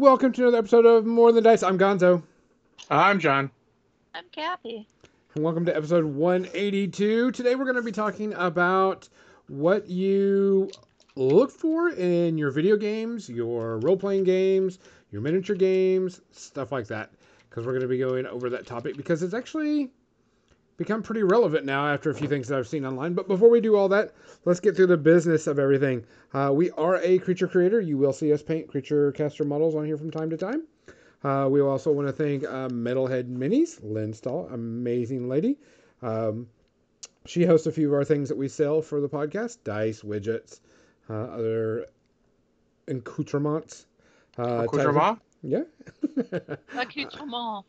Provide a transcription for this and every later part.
And welcome to another episode of More Than Dice. I'm Gonzo. I'm John. I'm Kathy. And welcome to episode 182. Today we're going to be talking about what you look for in your video games, your role playing games, your miniature games, stuff like that. Because we're going to be going over that topic because it's actually become pretty relevant now after a few things that I've seen online. But before we do all that, let's get through the business of everything. Uh, we are a creature creator. You will see us paint creature caster models on here from time to time. Uh, we also want to thank uh, Metalhead Minis, Lynn Stahl, amazing lady. Um, she hosts a few of our things that we sell for the podcast dice, widgets, uh, other accoutrements. Uh, Accoutrement? yeah. Accoutrement.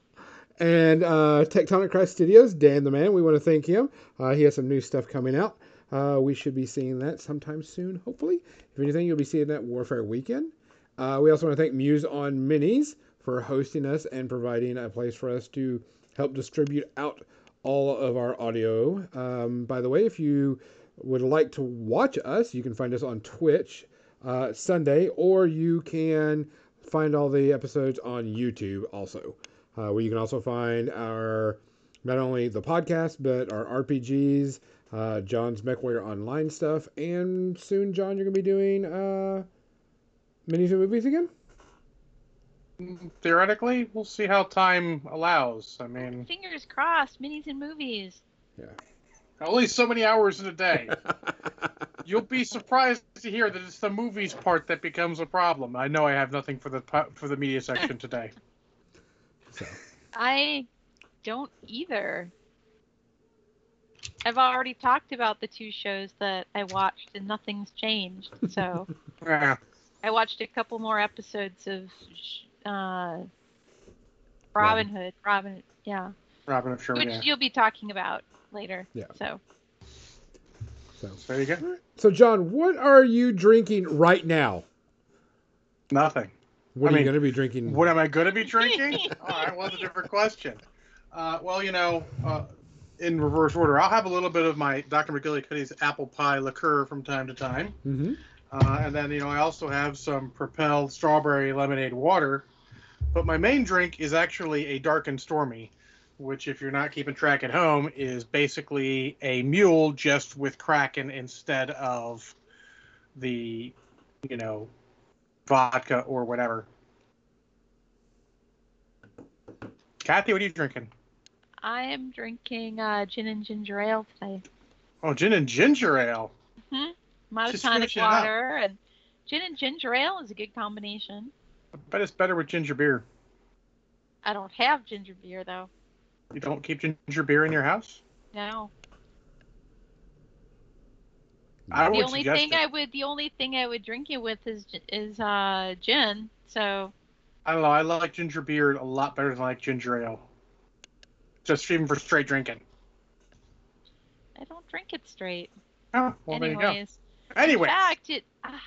And uh, Tectonic Craft Studios, Dan the Man, we want to thank him. Uh, he has some new stuff coming out. Uh, we should be seeing that sometime soon, hopefully. If anything, you'll be seeing that Warfare Weekend. Uh, we also want to thank Muse on Minis for hosting us and providing a place for us to help distribute out all of our audio. Um, by the way, if you would like to watch us, you can find us on Twitch uh, Sunday, or you can find all the episodes on YouTube also uh, where you can also find our not only the podcast but our RPGs, uh, John's MechWarrior Online stuff, and soon, John, you're gonna be doing uh, minis and movies again. Theoretically, we'll see how time allows. I mean, Fingers crossed, minis and movies. Yeah. Only so many hours in a day. You'll be surprised to hear that it's the movies part that becomes a problem. I know I have nothing for the for the media section today. So, I don't either. I've already talked about the two shows that I watched, and nothing's changed. So Yeah. I watched a couple more episodes of uh, Robin Hood. Robin, yeah, Robin of Sherwood. which Yeah. you'll be talking about later. Yeah. So so. There you go. so, John, what are you drinking right now? Nothing. What I are you going to be drinking? What am I going to be drinking? All right, well, that's a different question. Uh, well, you know, uh, in reverse order, I'll have a little bit of my Dr. McGillicuddy's apple pie liqueur from time to time. hmm Uh, and then, you know, I also have some propelled strawberry lemonade water. But my main drink is actually a dark and stormy, which, if you're not keeping track at home, is basically a mule just with Kraken instead of the, you know, vodka or whatever. Kathy, what are you drinking? I am drinking uh, gin and ginger ale today. Oh, gin and ginger ale. Finishing it up. water and gin and ginger ale is a good combination. I bet it's better with ginger beer. I don't have ginger beer though. You don't keep ginger beer in your house? No. I the only thing. I would the only thing I would drink it with is is uh gin. So I don't know. I like ginger beer a lot better than I like ginger ale. Just even for straight drinking. I don't drink it straight. Oh, well, there you go. Anyways, Anyway, in fact, it ah,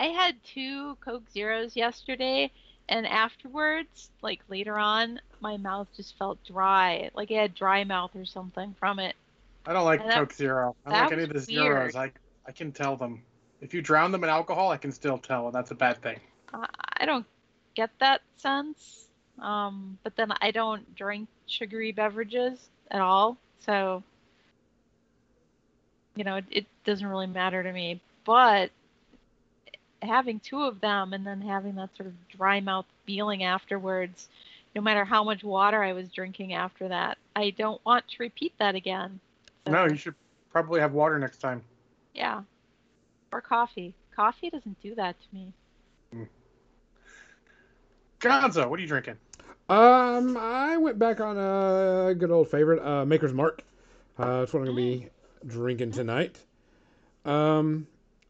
I had two Coke Zeros yesterday, and afterwards, like later on, my mouth just felt dry, like I had dry mouth or something from it. I don't like and that- Coke Zero. I don't like any of the zeros. weird. I I can tell them. If you drown them in alcohol, I can still tell, and that's a bad thing. I don't get that sense. Um, but then I don't drink sugary beverages at all, so you know it, it doesn't really matter to me. But having two of them and then having that sort of dry mouth feeling afterwards, no matter how much water I was drinking after that, I don't want to repeat that again. So, No, you should probably have water next time. Yeah, or coffee. Coffee doesn't do that to me. Gonzo, what are you drinking? Um, I went back on a good old favorite, uh, Maker's Mark. Uh, that's what I'm gonna be drinking tonight. Um,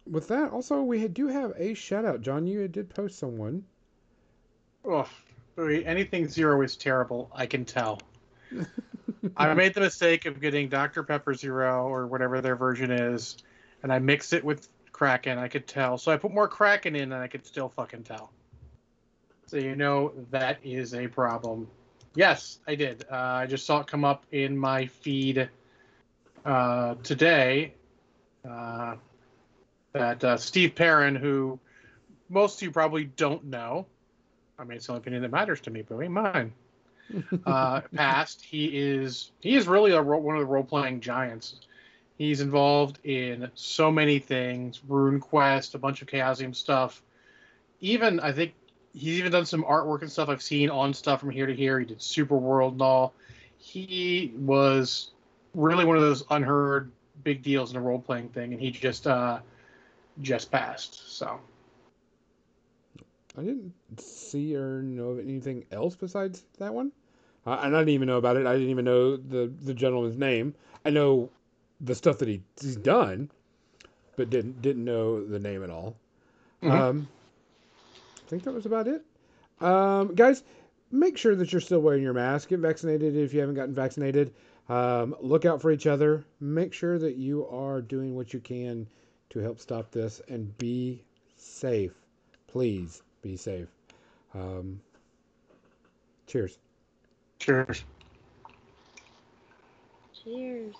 with that, also we do have a shout out. John, you did post someone. Oh, anything zero is terrible. I can tell. I made the mistake of getting Dr. Pepper Zero or whatever their version is, and I mixed it with Kraken. I could tell. So I put more Kraken in, and I could still fucking tell. So you know that is a problem. Yes, I did. Uh, I just saw it come up in my feed uh, today. Uh, that uh, Steve Perrin, who most of you probably don't know, I mean, it's the only opinion that matters to me, but it ain't mine. uh, passed. He is he is really a ro- one of the role playing giants. He's involved in so many things: Rune Quest, a bunch of Chaosium stuff. Even I think he's even done some artwork and stuff I've seen on stuff from here to here. He did Super World and all. He was really one of those unheard big deals in the role playing thing, and he just uh, just passed. So I didn't see or know of anything else besides that one. And I didn't even know about it. I didn't even know the the gentleman's name. I know the stuff that he, he's done, but didn't didn't know the name at all. Mhm. Um, I think that was about it. Um, guys, make sure that you're still wearing your mask. Get vaccinated if you haven't gotten vaccinated. Um, look out for each other. Make sure that you are doing what you can to help stop this and be safe. Please be safe. Um, cheers. cheers. Cheers.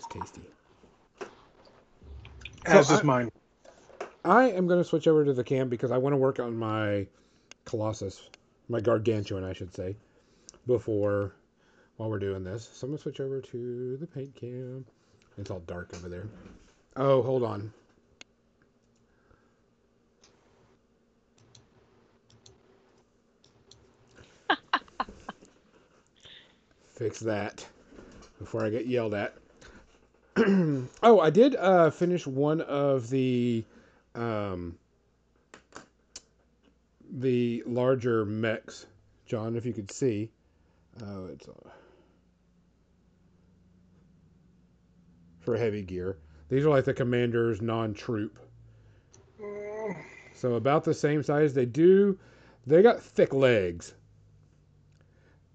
That's tasty. As So is I- mine. I am going to switch over to the cam because I want to work on my Colossus, my Gargantuan, I should say, before while we're doing this. So I'm going to switch over to the paint cam. It's all dark over there. Oh, hold on. Fix that before I get yelled at. oh, I did uh, finish one of the um, the larger mechs, John. If you could see, oh, it's uh, for heavy gear. These are like the commander's non-troop, so about the same size. They do, they got thick legs.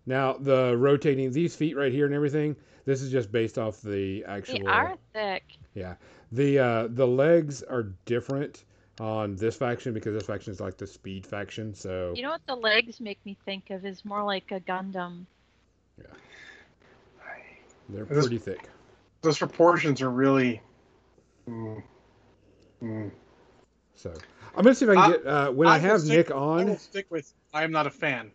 Now the rotating these feet right here and everything. This is just based off the actual. They are thick. Yeah, the uh, the legs are different on this faction because this faction is like the speed faction. So You know what the legs make me think of is more like a Gundam. Yeah, they're This- pretty thick. Those proportions are really. Mm. Mm. So I'm gonna see if I can I- get uh, when I, I have stick- Nick I on. will stick with. I am not a fan.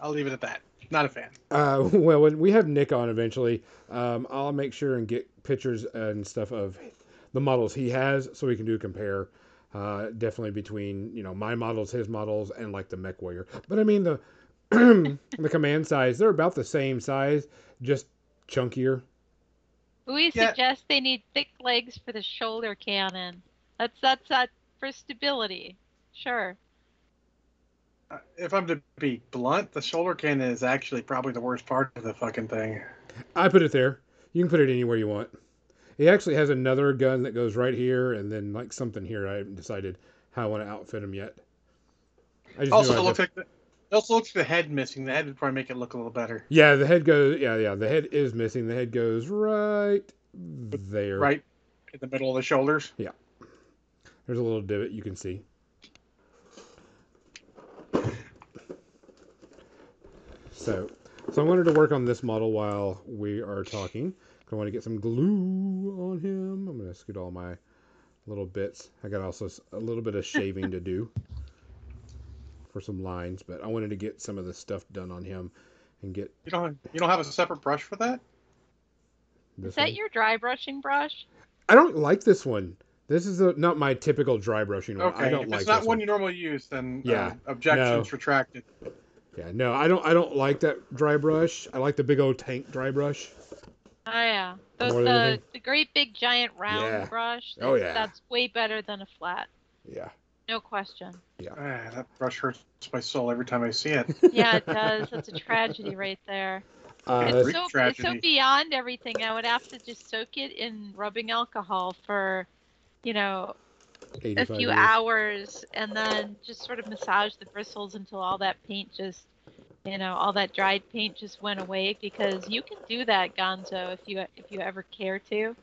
I'll leave it at that. Not a fan. Uh, well, when we have Nick on eventually, um, I'll make sure and get pictures and stuff of the models he has so we can do a compare. Uh, definitely between you know my models, his models, and like the Mech Warrior. But I mean the the command size, they're about the same size, just chunkier. We Yeah. suggest they need thick legs for the shoulder cannon. That's that's that for stability. Sure. If I'm to be blunt, the shoulder cannon is actually probably the worst part of the fucking thing. I put it there. You can put it anywhere you want. He actually has another gun that goes right here, and then like something here. I haven't decided how I want to outfit him yet. I just Also, it looks like the, also looks like the head missing. The head would probably make it look a little better. yeah, the head goes. Yeah, yeah, the head is missing. The head goes right there. Right in the middle of the shoulders. Yeah, there's a little divot you can see. So, so I wanted to work on this model while we are talking. I want to get some glue on him. I'm going to scoot all my little bits. I got also a little bit of shaving to do for some lines, but I wanted to get some of the stuff done on him and get You don't you don't have a separate brush for that? this that one. your dry brushing brush? I don't like this one. This is a, not my typical dry brushing one. Okay, I don't if like it's not this one one. you normally use, then Yeah, uh, objections no. retracted. Yeah, no, I don't. I don't like that dry brush. I like the big old tank dry brush. Oh yeah. The More the, the great big giant round Yeah. brush. Oh, yeah. That's way better than a flat. Yeah, No question. Ah, that brush hurts my soul every time I see it. Yeah, it does. That's a tragedy right there. uh, It's that's- Greek so, it's so beyond everything. I would have to just soak it in rubbing alcohol for, you know, a few years. hours and then just sort of massage the bristles until all that paint just you know all that dried paint just went away because you can do that gonzo if you if you ever care to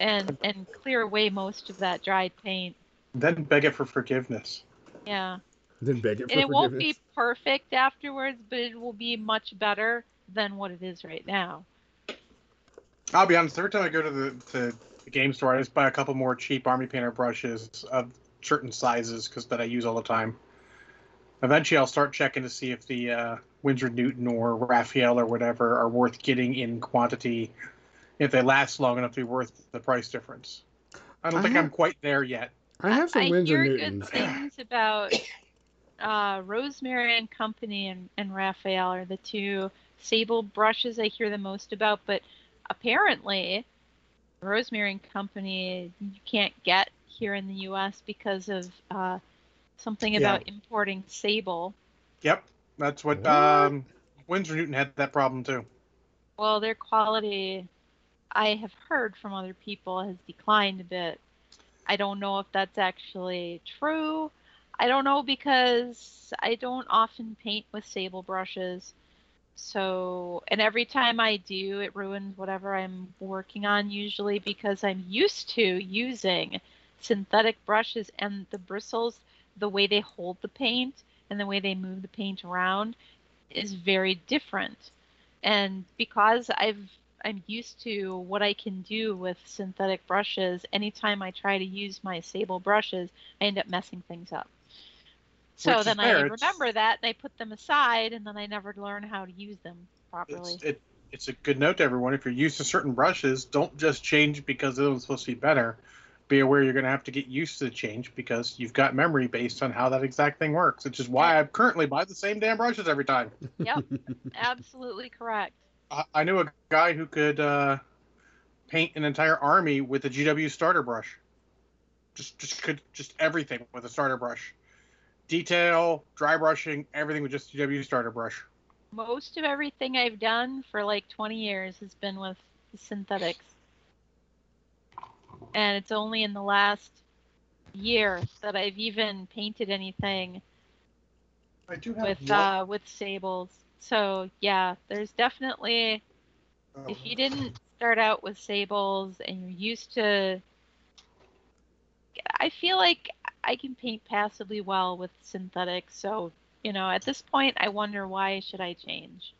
and and clear away most of that dried paint Then beg it for forgiveness. yeah Then beg it for and it won't be perfect afterwards but it will be much better than what it is right now I'll be honest. Every time I go to the to the game store, I just buy a couple more cheap army painter brushes of certain sizes because that I use all the time. Eventually, I'll start checking to see if the uh, Winsor Newton or Raphael or whatever are worth getting in quantity, if they last long enough to be worth the price difference. I don't I think have- I'm quite there yet. I have some I Winsor hear Newtons. good things about uh, Rosemary and Company and, and Raphael are the two sable brushes I hear the most about, but apparently Rosemary and Company you can't get here in the U.S. because of uh, something Yeah. about importing sable. Yep, that's what What? um, Winsor Newton had that problem too. Well, their quality, I have heard from other people, has declined a bit. I don't know if that's actually true. I don't know because I don't often paint with sable brushes. So, and every time I do, it ruins whatever I'm working on usually because I'm used to using synthetic brushes and the bristles, the way they hold the paint and the way they move the paint around is very different and because I've I'm used to what I can do with synthetic brushes, anytime I try to use my sable brushes, I end up messing things up. So then I fair, remember that and I put them aside and then I never learn how to use them properly. It's, it, it's a good note to everyone. If you're used to certain brushes, don't just change because it was supposed to be better. Be aware you're going to have to get used to the change because you've got memory based on how that exact thing works, which is why I currently buy the same damn brushes every time. Yep, absolutely correct. I, I knew a guy who could uh, paint an entire army with a GW starter brush. Just, just could, just everything with a starter brush. Detail, dry brushing, everything with just GW starter brush. Most of everything I've done for like 20 years has been with synthetics. And it's only in the last year that I've even painted anything I do with uh, with sables. So yeah, there's definitely Oh. if you didn't start out with sables and you're used to I feel like I can paint passably well with synthetics. So, you know, at this point I wonder why should I change?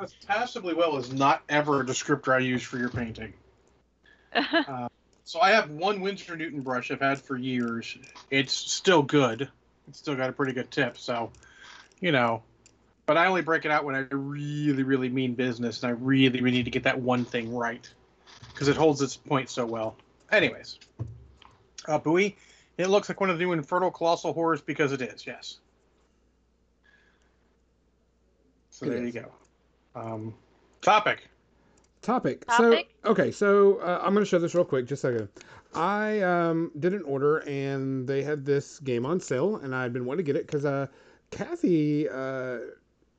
Honest, passably well is not ever a descriptor I use for your painting. So I have one Winsor Newton brush I've had for years. It's still good. It's still got a pretty good tip. So, you know, but I only break it out when I really, really mean business and I really, really need to get that one thing right because it holds its point so well. Anyways, uh, Bowie, it looks like one of the new Infernal Colossal Horrors because it is, yes. So It there you go. Um, topic. Topic. Topic? So okay, so uh, I'm gonna show this real quick, just a second. I um, did an order and they had this game on sale, and I'd been wanting to get it because uh, Kathy, uh,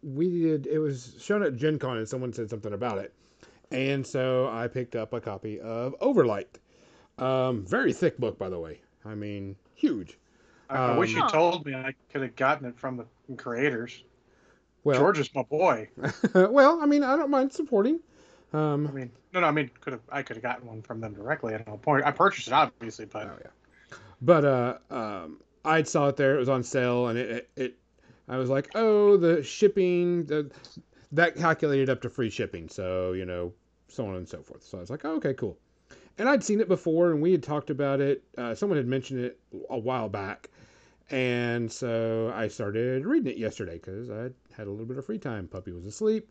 we did it was shown at Gen Con and someone said something about it, and so I picked up a copy of Overlight. Um, very thick book, by the way. I mean, huge. I, I wish you Um, told me I could have gotten it from the creators. Well, George is my boy. well, I mean, I don't mind supporting. I Um, mean, no, no, I mean, could have I could have gotten one from them directly at no point. I purchased it obviously, but Oh yeah. But uh, um, I saw it there. It was on sale, and it, it, it I was like, oh, the shipping, the, that calculated up to free shipping. So you know, so on and so forth. So I was like, oh, okay, cool. And I'd seen it before, and we had talked about it. Uh, someone had mentioned it a while back, and so I started reading it yesterday because I had a little bit of free time. Puppy was asleep,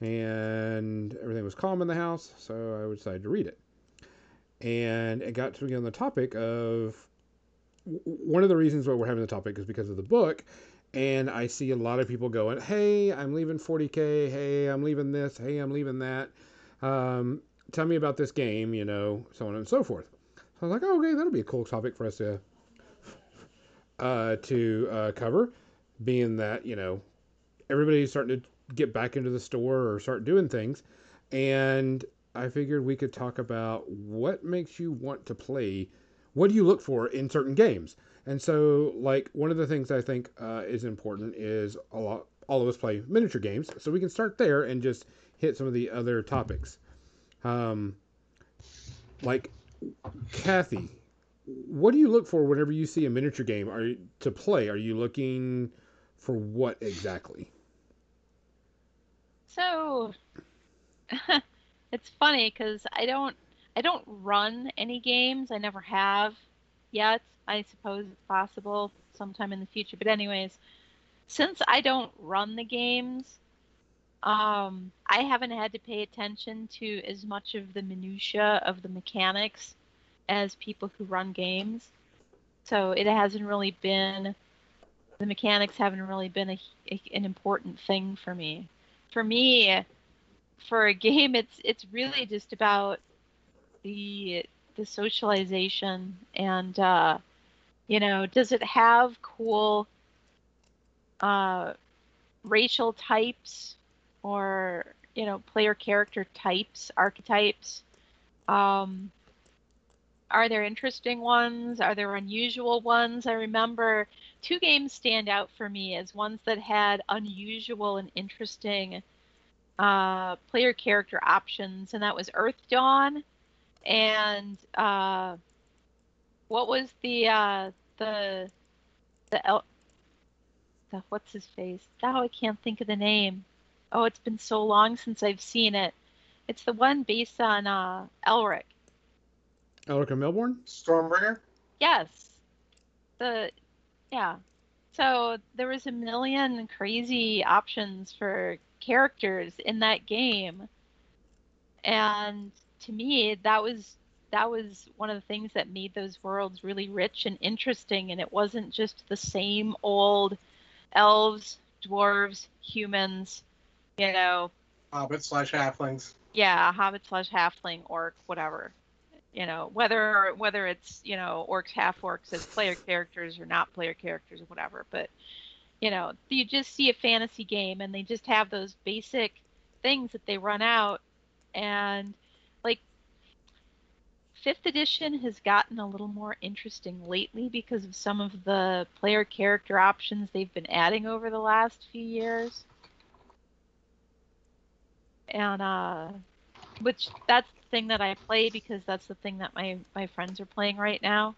and everything was calm in the house, so I decided to read it. And it got to be on the topic of one of the reasons why we're having the topic is because of the book. And i see a lot of people going hey i'm leaving 40k hey i'm leaving this. Hey i'm leaving that. Um, tell me about this game you know so on and so forth so i was like oh, okay that'll be a cool topic for us to uh, to uh, cover being that you know everybody's starting to get back into the store or start doing things and I figured we could talk about what makes you want to play. What do you look for in certain games? And so, like one of the things I think uh, is important is a lot. All of us play miniature games, so we can start there and just hit some of the other topics. Um, like Kathy, what do you look for whenever you see a miniature game? Are you, to play? Are you looking for what exactly? So it's funny because I don't I don't run any games. I never have. yet. I suppose it's possible sometime in the future. But anyways, since I don't run the games, um, I haven't had to pay attention to as much of the minutia of the mechanics as people who run games. So it hasn't really been the mechanics haven't really been a, a, an important thing for me. For me, for a game, it's it's really just about the the socialization and uh, you know, does it have cool uh, racial types or you know player character types, archetypes? Um, are there interesting ones? Are there unusual ones? I remember two games stand out for me as ones that had unusual and interesting uh, player character options, and that was Earth Dawn and uh, what was the uh, the the El- the what's his face? Now I can't think of the name. Oh, it's been so long since I've seen it. It's the one based on uh, Elric. Elric of Melniboné? Stormbringer? Yes. The yeah. So there was a million crazy options for characters in that game. And to me, that was that was one of the things that made those worlds really rich and interesting and it wasn't just the same old elves, dwarves, humans, you know. Hobbit slash halflings. Yeah, hobbit slash halfling, orc, whatever you know whether whether it's you know orcs half orcs as player characters or not player characters or whatever but you know you just see a fantasy game and they just have those basic things that they run out and like fifth edition has gotten a little more interesting lately because of some of the player character options they've been adding over the last few years and uh which that's the thing that I play because that's the thing that my my friends are playing right now.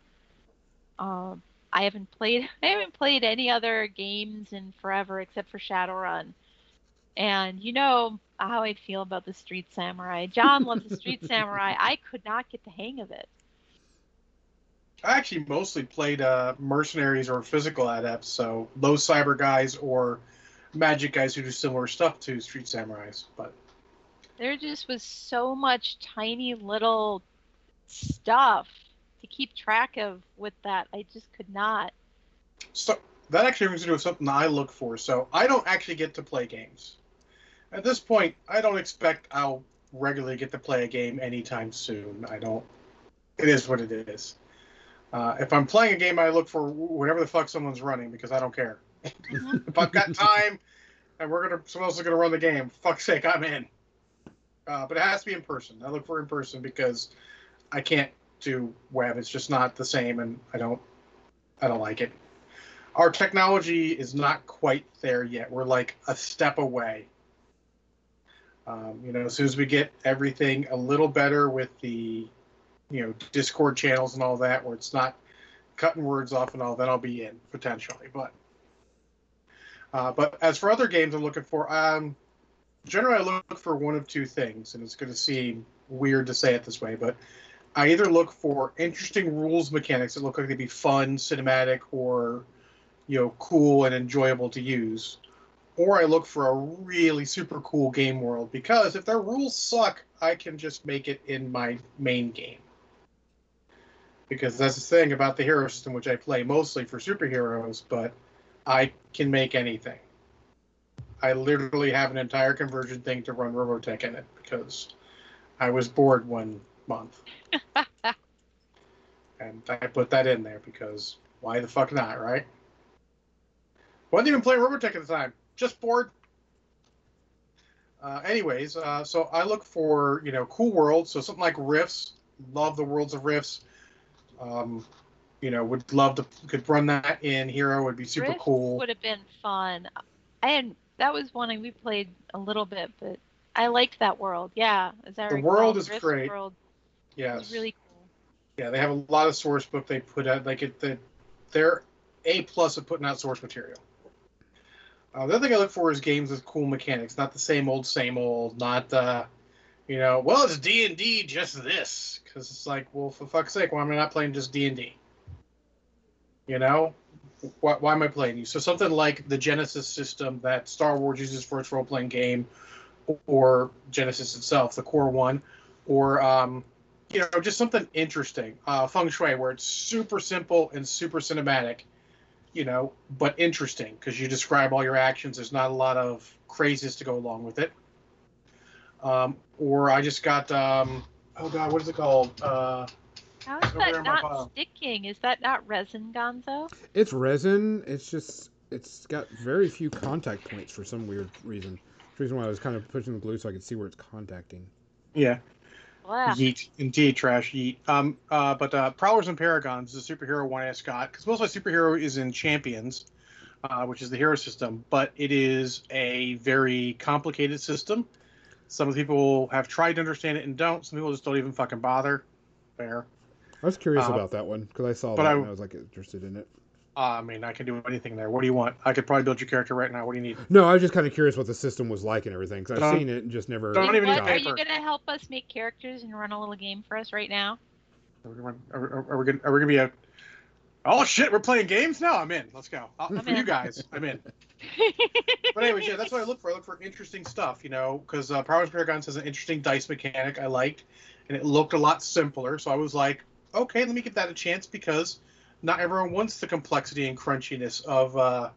Um, I haven't played I haven't played any other games in forever except for Shadowrun. And you know how I feel about the Street Samurai. John loves the Street Samurai. I could not get the hang of it. I actually mostly played uh, mercenaries or physical adepts, so low cyber guys or magic guys who do similar stuff to Street Samurais. But there just was so much tiny little stuff to keep track of with that. I just could not. So that actually brings me to something I look for. So I don't actually get to play games. At this point, I don't expect I'll regularly get to play a game anytime soon. I don't. It is what it is. Uh, if I'm playing a game, I look for whatever the fuck someone's running because I don't care. Mm-hmm. if I've got time and we're gonna someone else is gonna run the game, fuck's sake, I'm in uh, but it has to be in person. I look for in person because I can't do web. It's just not the same, and I don't I don't like it. Our technology is not quite there yet. We're like a step away. Um, you know, as soon as we get everything a little better with the, you know, Discord channels and all that, where it's not cutting words off and all, then I'll be in potentially. But, uh, but as for other games, I'm looking for. Um, generally I look for one of two things, and it's going to seem weird to say it this way, but I either look for interesting rules mechanics that look like they'd be fun, cinematic, or you know, cool and enjoyable to use, or I look for a really super cool game world because if their rules suck, I can just make it in my main game. Because that's the thing about the hero system, which I play mostly for superheroes, but I can make anything. I literally have an entire conversion thing to run Robotech in it because I was bored one month. and I put that in there because why the fuck not, right? Wasn't even playing Robotech at the time, just bored. Uh, anyways, uh, so I look for you know cool worlds, so something like Rifts. Love the worlds of Rifts. Um, you know, would love to could run that in Hero. Would be super Rifts cool. Would have been fun. I had that was one we played a little bit, but I liked that world. Yeah, as I the recall, world is great. World yes, really cool. Yeah, they have a lot of source book they put out. Like it, the, they're a plus of putting out source material. Uh, the other thing I look for is games with cool mechanics, not the same old, same old, not uh, you know, well, it's D and D, just this, because it's like, well, for fuck's sake, why am I not playing just D and D? You know, why, why am I playing you? So something like the Genesys system that Star Wars uses for its role playing game, or Genesys itself, the core one, or um, you know, just something interesting. Uh, feng Shui, where it's super simple and super cinematic, you know, but interesting because you describe all your actions. There's not a lot of crazes to go along with it. Um, or I just got, um, oh god, what is it called? Uh, How is that not sticking? Is that not resin, Gonzo? It's resin. It's just it's got very few contact points for some weird reason. The reason why I was kind of pushing the glue so I could see where it's contacting. yeah, Blah. Yeet, indeed, trash yeet. Um, uh, but uh, Prowlers and Paragons is a superhero one I just got because most of my superhero is in Champions, uh, which is the hero system, but it is a very complicated system. Some people have tried to understand it and don't. Some people just don't even fucking bother. Fair. I was curious Uh, about that one because I saw but that I- and I was like interested in it. Uh, I mean, I can do anything there. What do you want? I could probably build your character right now. What do you need? No, I was just kind of curious what the system was like and everything because I've seen it and just never. don't even what? Are you gonna help us make characters and run a little game for us right now? Are we, gonna- are, are, are we gonna are we gonna be a? Oh shit, we're playing games now. I'm in. Let's go. Uh, I'm for you guys, I'm in. But anyways, yeah, that's what I look for. I look for interesting stuff, you know, because uh, Powers Paragons has an interesting dice mechanic I liked, and it looked a lot simpler. So I was like, okay, let me give that a chance because not everyone wants the complexity and crunchiness of uh,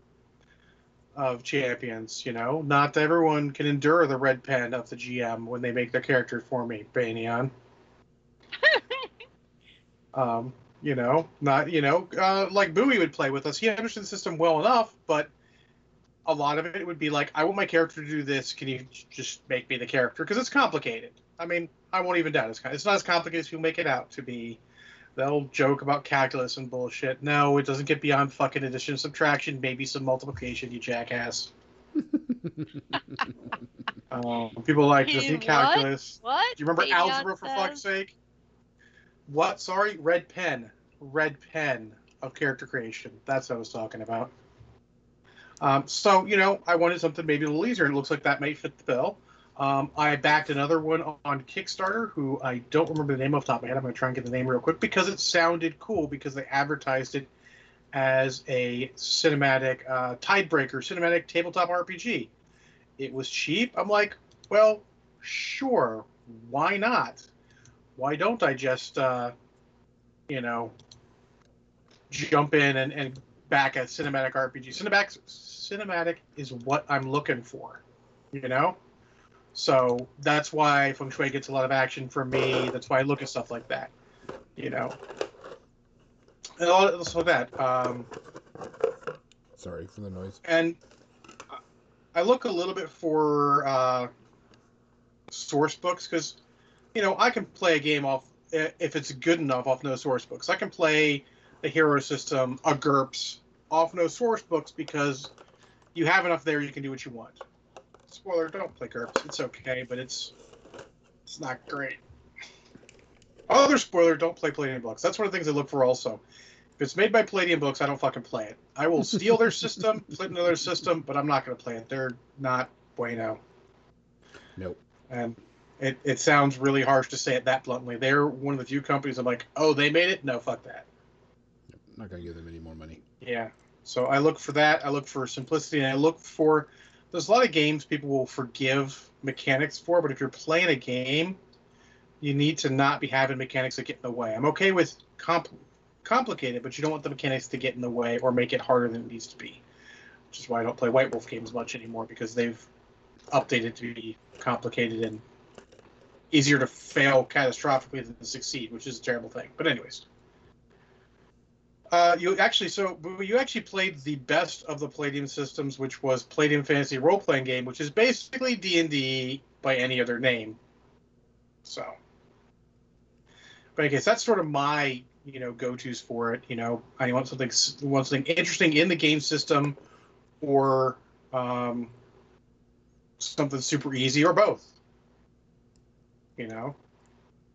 of champions. You know, not everyone can endure the red pen of the GM when they make their character for me, Banyan. um, you know, not you know, uh, like Bowie would play with us. He understood the system well enough, but a lot of it would be like, I want my character to do this. Can you just make me the character? Because it's complicated. I mean, I won't even doubt it's kind. It's not as complicated as people make it out to be. They'll joke about calculus and bullshit. No, it doesn't get beyond fucking addition, subtraction, maybe some multiplication. You jackass. Um, people like just What? calculus. what? Do you remember Baby algebra for fuck's sake? What? Sorry, red pen. Red pen of character creation. That's what I was talking about. Um, so you know, I wanted something maybe a little easier, and it looks like that may fit the bill. Um, I backed another one on Kickstarter, who I don't remember the name off the top of my head. I'm going to try and get the name real quick because it sounded cool because they advertised it as a cinematic uh, Tidebreaker cinematic tabletop RPG. It was cheap. I'm like, well, sure, why not? Why don't I just, uh, you know, jump in and, and back a cinematic RPG? Cinematic, cinematic is what I'm looking for, you know? So that's why Feng Shui gets a lot of action from me. That's why I look at stuff like that, you know? And all else that. Um, Sorry for the noise. and I look a little bit for uh, source books because, you know, I can play a game off if it's good enough off no source books. I can play the hero system, a GURPS, off no source books because you have enough there. You can do what you want. Spoiler: Don't play GURPS. It's okay, but it's it's not great. Other spoiler: Don't play Palladium books. That's one of the things I look for also. If it's made by Palladium Books, I don't fucking play it. I will steal their system, in another system, but I'm not going to play it. They're not bueno. Nope. And it, it sounds really harsh to say it that bluntly. They're one of the few companies I'm like, oh, they made it? No, fuck that. I'm not gonna give them any more money. Yeah. So I look for that. I look for simplicity, and I look for. There's a lot of games people will forgive mechanics for, but if you're playing a game, you need to not be having mechanics that get in the way. I'm okay with comp- complicated, but you don't want the mechanics to get in the way or make it harder than it needs to be. Which is why I don't play White Wolf games much anymore because they've updated to be complicated and easier to fail catastrophically than to succeed, which is a terrible thing. But anyways. Uh, you actually so you actually played the best of the Palladium systems, which was Palladium Fantasy Role Playing Game, which is basically D and D by any other name. So, but I guess that's sort of my you know go tos for it. You know, I want something want something interesting in the game system, or um, something super easy, or both. You know,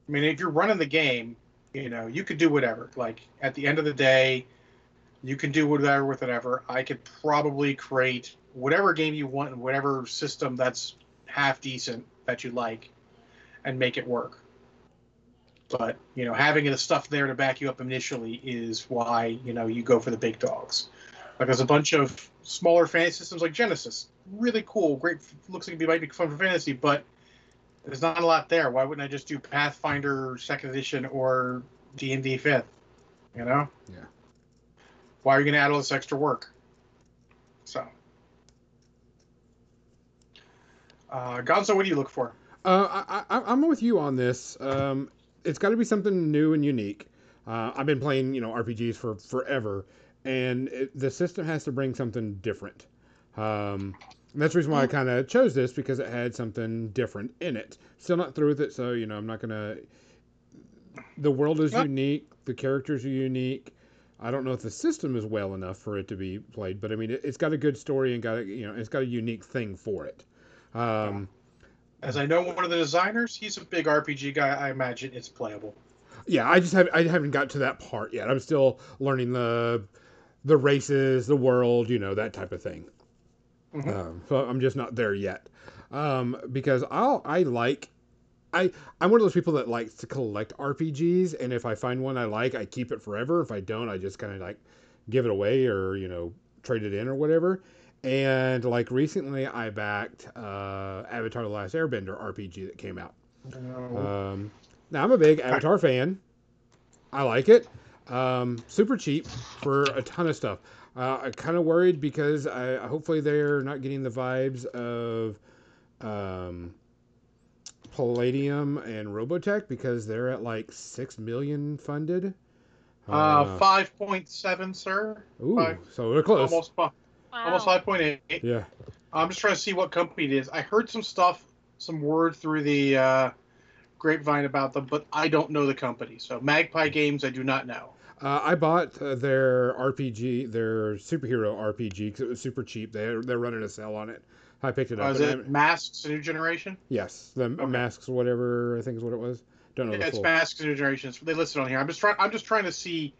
I mean, if you're running the game, you know, you could do whatever. Like at the end of the day, you can do whatever with whatever. I could probably create whatever game you want and whatever system that's half decent that you like, and make it work. But you know, having the stuff there to back you up initially is why you know you go for the big dogs. Like there's a bunch of smaller fantasy systems like Genesis, really cool, great. Looks like it might be fun for fantasy, but there's not a lot there. Why wouldn't I just do Pathfinder Second Edition or D and D Fifth? You know? Yeah. Why are you going to add all this extra work? So, uh, Gonzo, what do you look for? Uh, I, I, I'm with you on this. Um, it's got to be something new and unique. Uh, I've been playing, you know, RPGs for forever, and it, the system has to bring something different. Um, and that's the reason why I kind of chose this because it had something different in it. Still not through with it, so you know, I'm not gonna. The world is Yeah. unique. The characters are unique. I don't know if the system is well enough for it to be played, but I mean, it, it's got a good story and got a, you know, it's got a unique thing for it. Um, As I know one of the designers, he's a big RPG guy. I imagine it's playable. yeah, I just have I haven't got to that part yet. I'm still learning the the races, the world, you know, that type of thing. Mhm. Um, so I'm just not there yet. Um, because I'll I like I I'm one of those people that likes to collect RPGs, and if I find one I like, I keep it forever. If I don't, I just kind of like give it away or you know trade it in or whatever. And like recently, I backed uh, Avatar: The Last Airbender RPG that came out. Um, now I'm a big Avatar fan. I like it. Um, super cheap for a ton of stuff. Uh, I'm kind of worried because I hopefully they're not getting the vibes of um, Palladium and Robotech because they're at like six million funded. Uh, five point seven, sir. ooh, five- so they're close. Almost, fi- Wow. almost five point eight. Yeah. I'm just trying to see what company it is. I heard some stuff, some word through the uh, grapevine about them, but I don't know the company. So Magpie Games, I do not know. Uh, I bought uh, their RPG, their superhero RPG, because it was super cheap. They're they're running a sale on it. I picked it up. is and it I'm- Masks New Generation? Yes, the masks, whatever I think is what it was. Don't know Yeah, it's full. Masks New Generation. They listed on here. I'm just trying. I'm just trying to see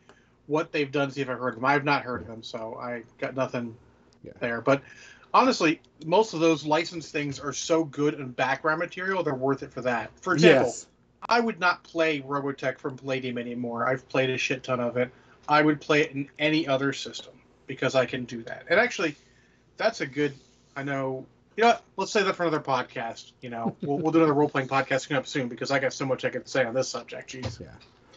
what they've done. See if I've heard of them. I have not heard of them, so I got nothing Yeah. there. But honestly, most of those licensed things are so good and background material. They're worth it for that. For example, Yes, I would not play Robotech from Palladium anymore. I've played a shit ton of it. I would play it in any other system because I can do that. And actually, that's a good. I know. You know what? Let's say that for another podcast. You know, we'll, we'll do another role playing podcast coming up soon because I got so much I could say on this subject. Jeez, Yeah.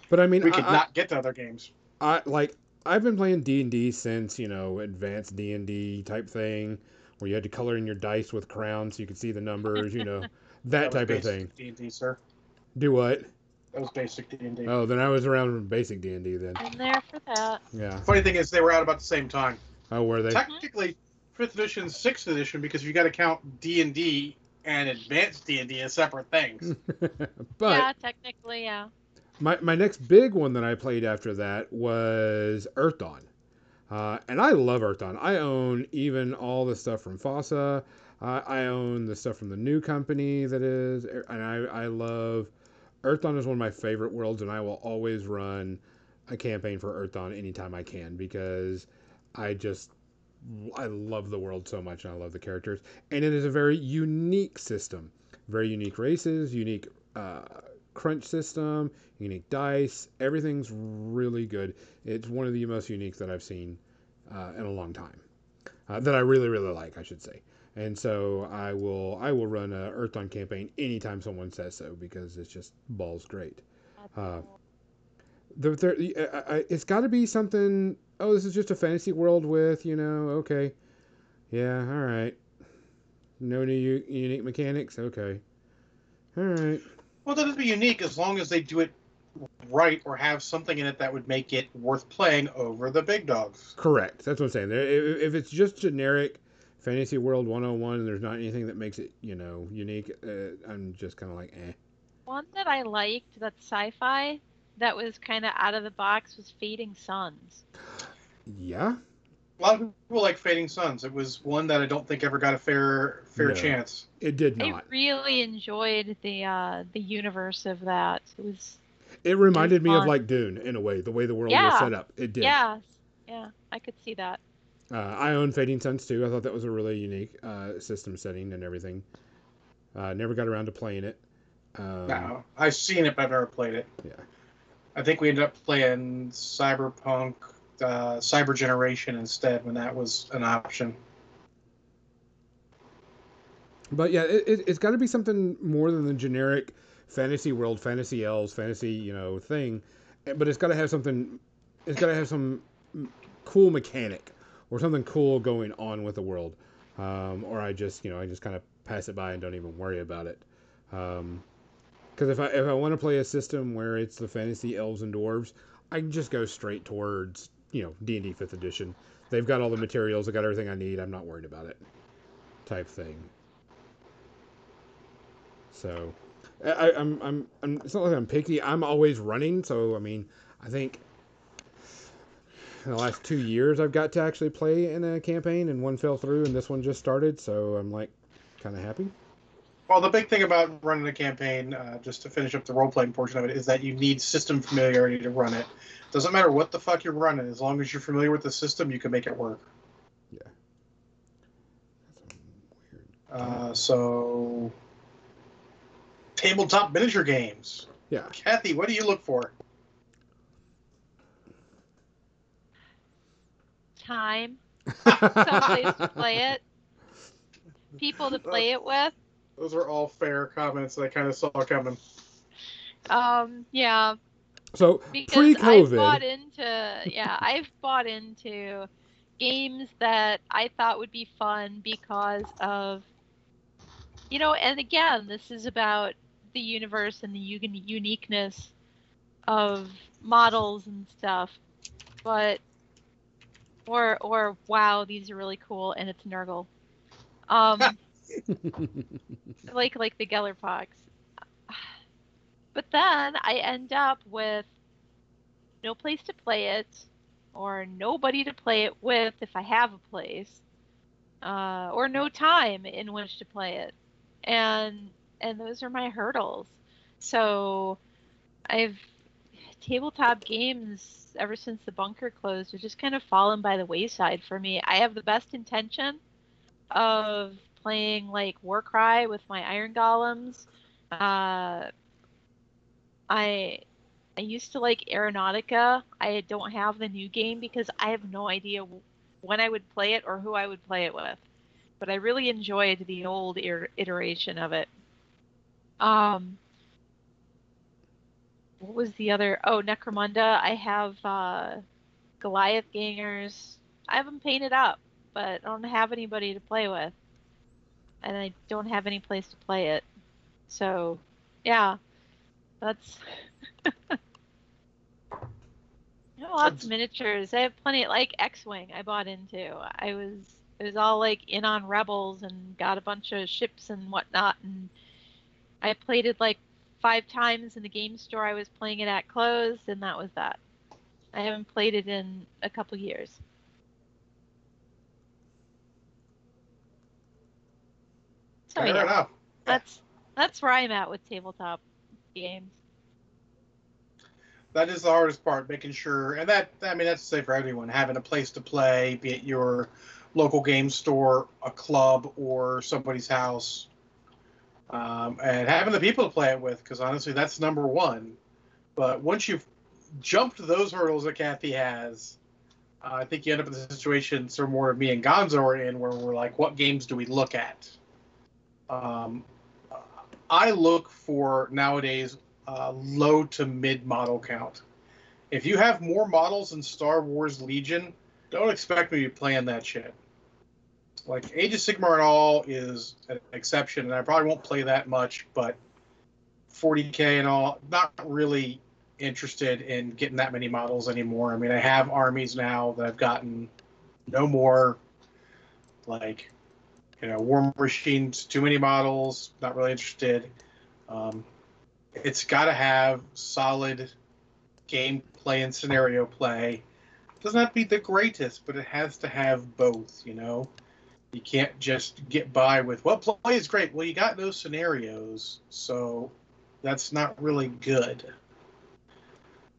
but I mean, we could I- not get to other games. I like I've been playing D and D since you know advanced D and D type thing, where you had to color in your dice with crowns so you could see the numbers, you know, that, type of thing. D and D, sir. Do what? That was basic D and D. Oh, then I was around basic D and D then. In there for that. Yeah. Funny thing is, they were out about the same time. Oh, were they? Technically, fifth edition, sixth edition, because you got to count D and D and advanced D and D as separate things. but yeah, technically, yeah. My, my next big one that I played after that was Earth Dawn. Uh, and I love Earth Dawn. I own even all the stuff from FASA. Uh, I own the stuff from the new company that is. And I, I love. Earth Dawn is one of my favorite worlds, and I will always run a campaign for Earthdawn anytime I can because I just. I love the world so much and I love the characters. And it is a very unique system. Very unique races, unique uh, crunch system, unique dice. Everything's really good. It's one of the most unique that I've seen uh, in a long time. Uh, that I really, really like, I should say. And so I will, I will run a Earth Dawn campaign anytime someone says so because it's just balls great. Uh. The, I, I, it's got to be something. Oh, this is just a fantasy world with you know. Okay, yeah, all right. No new unique mechanics. Okay, all right. Well, that would be unique as long as they do it right or have something in it that would make it worth playing over the big dogs. Correct. That's what I'm saying. If, if it's just generic fantasy world 101 and there's not anything that makes it, you know, unique, uh, I'm just kind of like, eh. One that I liked that's sci-fi that was kind of out of the box was Fading Suns. Yeah. A lot of people like Fading Suns. It was one that I don't think ever got a fair fair No. chance. It did not. I really enjoyed the uh, the universe of that. It was It reminded me of like Dune in a way, the way the world was set up. It did. yeah, yeah, I could see that. Uh, I own Fading Suns too. I thought that was a really unique uh, system setting and everything. Uh, never got around to playing it. Um, no, I've seen it, but I've never played it. Yeah. I think we ended up playing Cyberpunk, uh, Cyber Generation instead when that was an option. But yeah, it, it's got to be something more than the generic fantasy world, fantasy elves, fantasy you know thing. But it's got to have something. It's got to have some cool mechanic or something cool going on with the world. Um, or I just you know I just kind of pass it by and don't even worry about it. Because if I if I want to play a system where it's the fantasy elves and dwarves, I can just go straight towards you know D and D Fifth Edition. They've got all the materials. They got everything I need. I'm not worried about it. Type thing. So, I- I'm, I'm, I'm, it's not like I'm picky. I'm always running. So, I mean, I think in the last two years I've got to actually play in a campaign, and one fell through, and this one just started. So I'm like, kind of happy. Well, the big thing about running a campaign, uh, just to finish up the role playing portion of it, is that you need system familiarity to run it. Doesn't matter what the fuck you're running, as long as you're familiar with the system, you can make it work. Yeah. That's weird. Uh, so, tabletop miniature games. Yeah. Kathy, what do you look for? Time, someplace to play it, people to play it with. Those are all fair comments that I kind of saw coming. Um, yeah, So because I've pre-COVID, bought into yeah, I've bought into games that I thought would be fun because of you know, and again, this is about the universe and the uniqueness of models and stuff. But or or wow, these are really cool and it's Nurgle. Um like like the Gellerpox. But then I end up with no place to play it, or nobody to play it with if I have a place, uh, or no time in which to play it, and and those are my hurdles. So I've tabletop games ever since the bunker closed have just kind of fallen by the wayside for me. I have the best intention of playing like Warcry with my Iron Golems. Uh, I I used to like Aeronautica. I don't have the new game because I have no idea when I would play it or who I would play it with. But I really enjoyed the old iteration of it. Um, what was the other? Oh, Necromunda. I have uh, Goliath Gangers. I have them painted up, but I don't have anybody to play with, and I don't have any place to play it. So, yeah, that's. You know, lots of miniatures. I have plenty. Like X-wing, I bought into. I was it was all like in on Rebels and got a bunch of ships and whatnot. And I played it like five times in the game store I was playing it at closed, and that was that. I haven't played it in a couple years. So Fair yeah, enough. that's that's where I'm at with tabletop games. That is the hardest part, making sure, and that I mean that's the same for everyone, having a place to play, be it your local game store, a club, or somebody's house, um, and having the people to play it with. Because honestly, that's number one. But once you've jumped those hurdles that Kathy has, uh, I think you end up in the situation sort of more of me and Gonzo are in, where we're like, what games do we look at? Um, I look for nowadays uh, low to mid model count. If you have more models than Star Wars Legion, don't expect me to be playing that shit. Like Age of Sigmar and all is an exception, and I probably won't play that much, but 40k and all, not really interested in getting that many models anymore. I mean, I have armies now that I've gotten no more. Like, you know, Warmachines, too many models, not really interested. Um, it's got to have solid gameplay and scenario play. Doesn't have to be the greatest, but it has to have both, you know? You can't just get by with, well, play is great. Well, you got no scenarios, so that's not really good.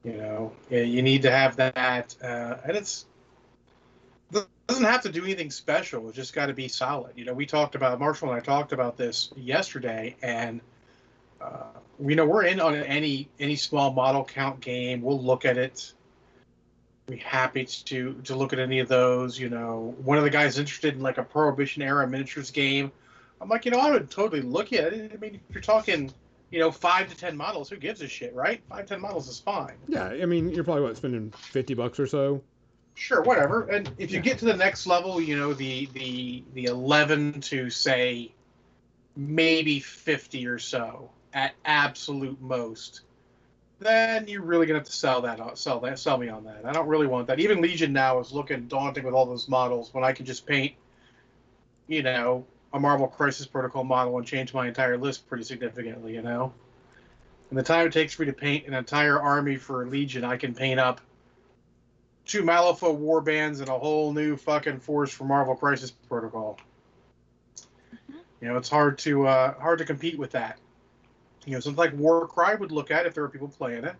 You know, you need to have that, uh, and it's it doesn't have to do anything special. It's just got to be solid. You know, we talked about Marshall and I talked about this yesterday, and uh, we know we're in on any any small model count game. We'll look at it. Be happy to to look at any of those. You know, one of the guys interested in like a Prohibition era miniatures game. I'm like, you know, I would totally look at it. I mean, if you're talking, you know, five to ten models, who gives a shit, right? Five ten models is fine. Yeah, I mean, you're probably what spending fifty bucks or so. Sure, whatever. And if you Yeah. get to the next level, you know, the the the eleven to say maybe fifty or so at absolute most, then you're really gonna have to sell that on- sell that sell me on that. I don't really want that. Even Legion now is looking daunting with all those models when I can just paint, you know, a Marvel Crisis Protocol model and change my entire list pretty significantly, you know. And the time it takes for me to paint an entire army for Legion, I can paint up two Malifaux war bands and a whole new fucking force for Marvel Crisis Protocol. You know, it's hard to uh, hard to compete with that. You know, something like Warcry would look at if there were people playing it.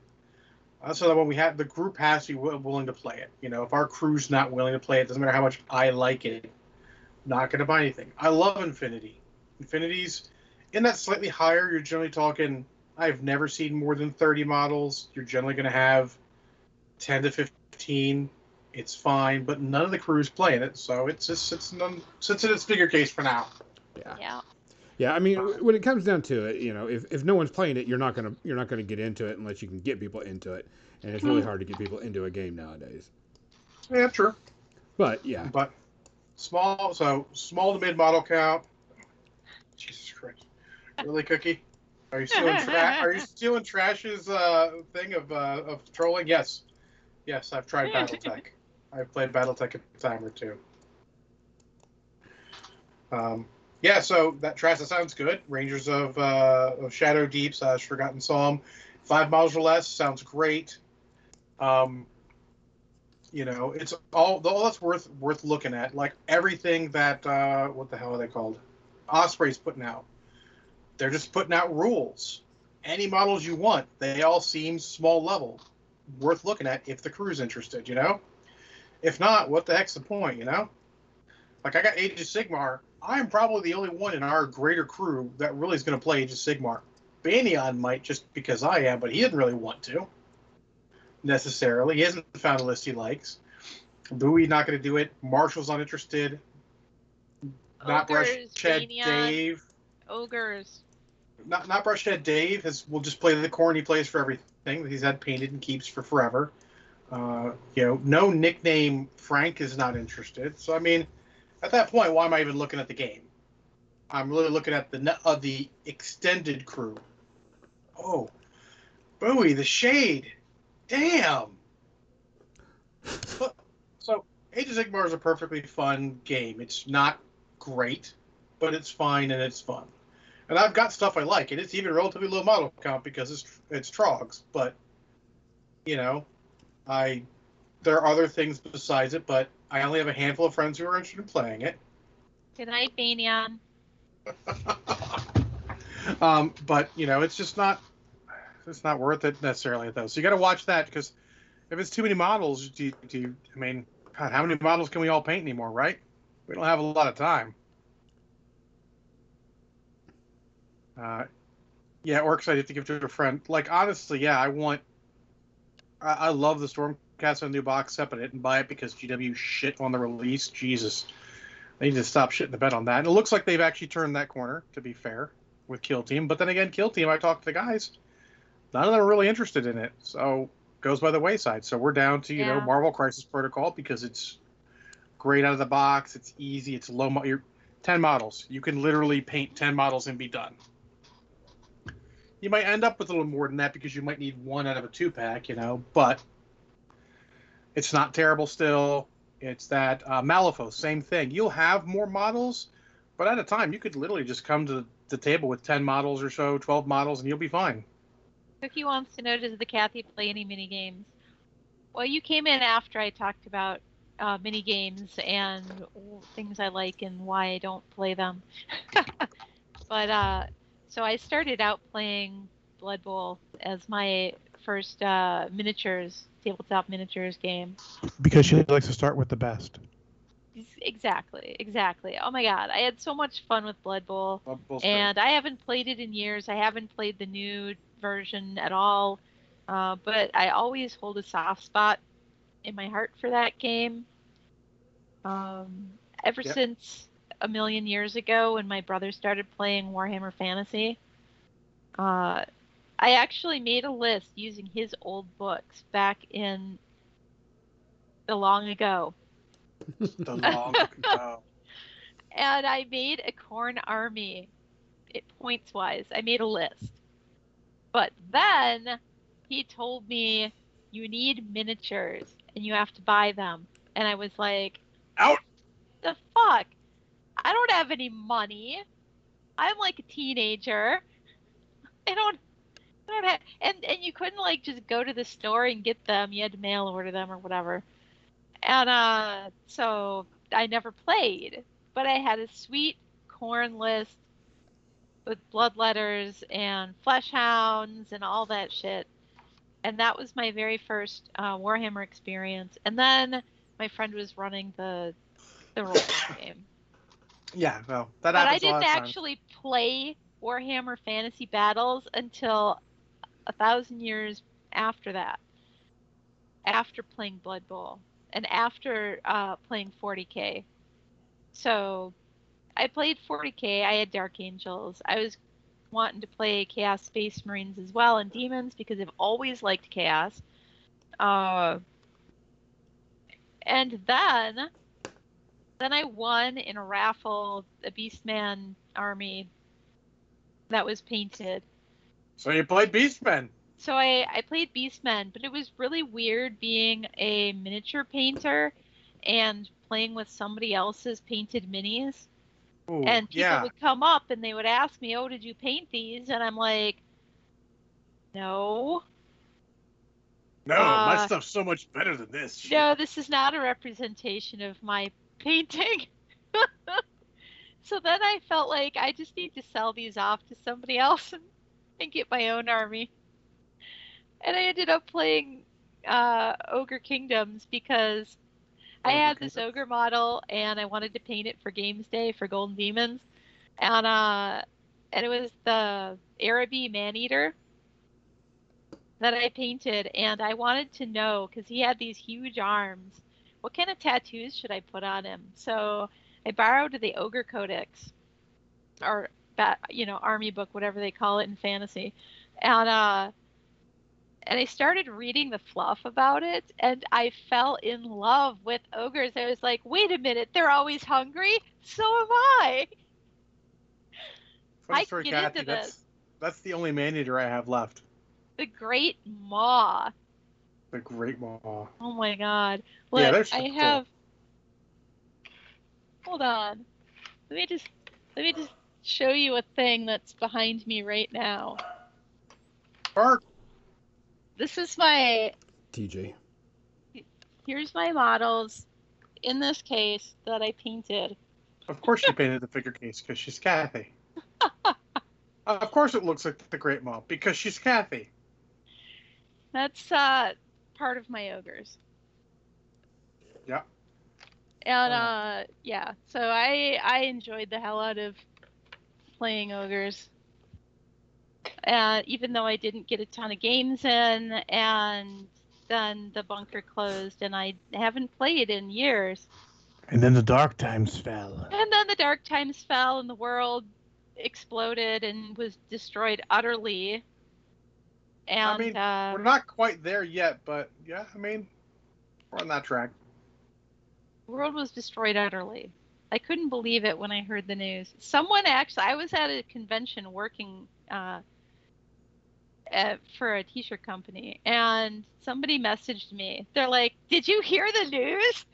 Uh, so that when we have the group has to be willing to play it. You know, if our crew's not willing to play it, doesn't matter how much I like it, not going to buy anything. I love Infinity. Infinity's in that slightly higher. You're generally talking. I've never seen more than 30 models. You're generally going to have 10 to 15. It's fine, but none of the crews playing it, so it's just it's none, sits in its figure case for now. Yeah. Yeah. Yeah, I mean, when it comes down to it, you know, if, if no one's playing it, you're not gonna you're not gonna get into it unless you can get people into it, and it's really hard to get people into a game nowadays. Yeah, true. But yeah, But small, so small to mid model count. Jesus Christ, really, Cookie? Are you still in tra- Are you still in Trash's uh, thing of uh, of trolling? Yes, yes. I've tried BattleTech. I've played BattleTech a time or two. Um, yeah, so that trash that sounds good. Rangers of uh, of Shadow Deep slash Forgotten Psalm, five miles or less sounds great. Um, you know, it's all all that's worth worth looking at. Like everything that uh, what the hell are they called? Osprey's putting out. They're just putting out rules. Any models you want, they all seem small level, worth looking at if the crew's interested. You know, if not, what the heck's the point? You know, like I got Age of Sigmar. I'm probably the only one in our greater crew that really is going to play Age of Sigmar. Banyan might just because I am, but he didn't really want to necessarily. He hasn't found a list he likes. Bowie not going to do it. Marshall's not interested. Not Brushhead Maniac, Dave. Ogres. Not not Brushhead Dave has will just play the Khorne he plays for everything that he's had painted and keeps for forever. Uh, you know, no nickname Frank is not interested. So I mean, at that point, why am I even looking at the game? I'm really looking at the uh, the extended crew. Oh, Bowie, the Shade, damn. So Age of Sigmar is a perfectly fun game. It's not great, but it's fine and it's fun. And I've got stuff I like, and it's even relatively low model count because it's it's Trogs. But you know, I there are other things besides it, but I only have a handful of friends who are interested in playing it. Good night, Banyan. um, but you know, it's just not it's not worth it necessarily though. So you got to watch that because if it's too many models, do you, do you, I mean, God, how many models can we all paint anymore? Right? We don't have a lot of time. Uh, yeah, orcs I have to give to a friend. Like honestly, yeah, I want. I, I love the Stormcast on the new box set, but I didn't buy it because GW shit on the release. Jesus, they need to stop shitting the bed on that. And it looks like they've actually turned that corner. To be fair, with Kill Team, but then again, Kill Team, I talked to the guys. None of them are really interested in it, so goes by the wayside. So we're down to you know Marvel Crisis Protocol because it's great out of the box. It's easy. It's low. Mo- you're ten models. You can literally paint ten models and be done. You might end up with a little more than that because you might need one out of a two pack, you know, but it's not terrible still. It's that uh, Malifaux, same thing. You'll have more models, but at a time, you could literally just come to the table with 10 models or so, 12 models, and you'll be fine. Cookie wants to know does the Kathy play any mini games? Well, you came in after I talked about uh, mini games and things I like and why I don't play them. but uh, so I started out playing Blood Bowl as my first uh, miniatures, tabletop miniatures game. Because she likes to start with the best. Exactly, exactly. Oh my god, I had so much fun with Blood Bowl. Well, bull straight. And I haven't played it in years. I haven't played the new version at all. Uh, but I always hold a soft spot in my heart for that game. Um, ever Yep. since a million years ago when my brother started playing Warhammer Fantasy, uh, I actually made a list using his old books back in the long ago. The long ago. and I made a Khorne army, it points wise. I made a list, but then he told me you need miniatures and you have to buy them, and I was like, Out. the fuck? I don't have any money. I'm like a teenager. I don't. Have, and and you couldn't like just go to the store and get them. You had to mail order them or whatever. And uh, so I never played, but I had a sweet Khorne list with bloodletters and flesh hounds and all that shit. And that was my very first uh, Warhammer experience. And then my friend was running the the role game. Yeah, well, that But I happens a lot didn't actually play Warhammer Fantasy Battles until a thousand years after that. After playing Blood Bowl and after uh, playing 40k. So I played 40k. I had Dark Angels. I was wanting to play Chaos Space Marines as well and Demons because I've always liked Chaos. Uh, and then then I won in a raffle a Beastman army that was painted. So you played Beastmen. So I, I played Beastmen, but it was really weird being a miniature painter and playing with somebody else's painted minis. Ooh, and people yeah. would come up and they would ask me, "Oh, did you paint these?" And I'm like, "No, No, my uh, stuff's so much better than this. shit. no, this is not a representation of my painting." so then I felt like I just need to sell these off to somebody else and, and get my own army. And I ended up playing uh, Ogre Kingdoms because I Ogre had this ogre model and I wanted to paint it for Games Day for Golden Demons, and uh, and it was the Araby Maneater that I painted, and I wanted to know because he had these huge arms. What kind of tattoos should I put on him? So I borrowed the Ogre Codex, or ba- you know Army book, whatever they call it in fantasy, and uh, and I started reading the fluff about it, and I fell in love with ogres. I was like, wait a minute, they're always hungry. So am I. Funny I story, get Kathy, into that's, this. That's the only man eater I have left. The Great Maw. The Great Maw. Oh my god. Yeah, Look, so I cool. have. Hold on. Let me just let me just show you a thing that's behind me right now. Bark. This is my TJ. here's my models in this case that I painted. Of course she painted the figure case because she's Kathy. of course it looks like the Great Maw because she's Kathy. That's uh part of my ogres. Yeah. And Oh. uh yeah, so I I enjoyed the hell out of playing ogres. Uh, even though I didn't get a ton of games in, and then the bunker closed, and I haven't played in years. And then the dark times fell. And then the dark times fell, and the world exploded and was destroyed utterly. And mean, uh, We're not quite there yet, but yeah, I mean, we're on that track. the world was destroyed utterly. I couldn't believe it when I heard the news. Someone actually, I was at a convention working uh, at, for a t-shirt company, and somebody messaged me. They're like, "Did you hear the news?"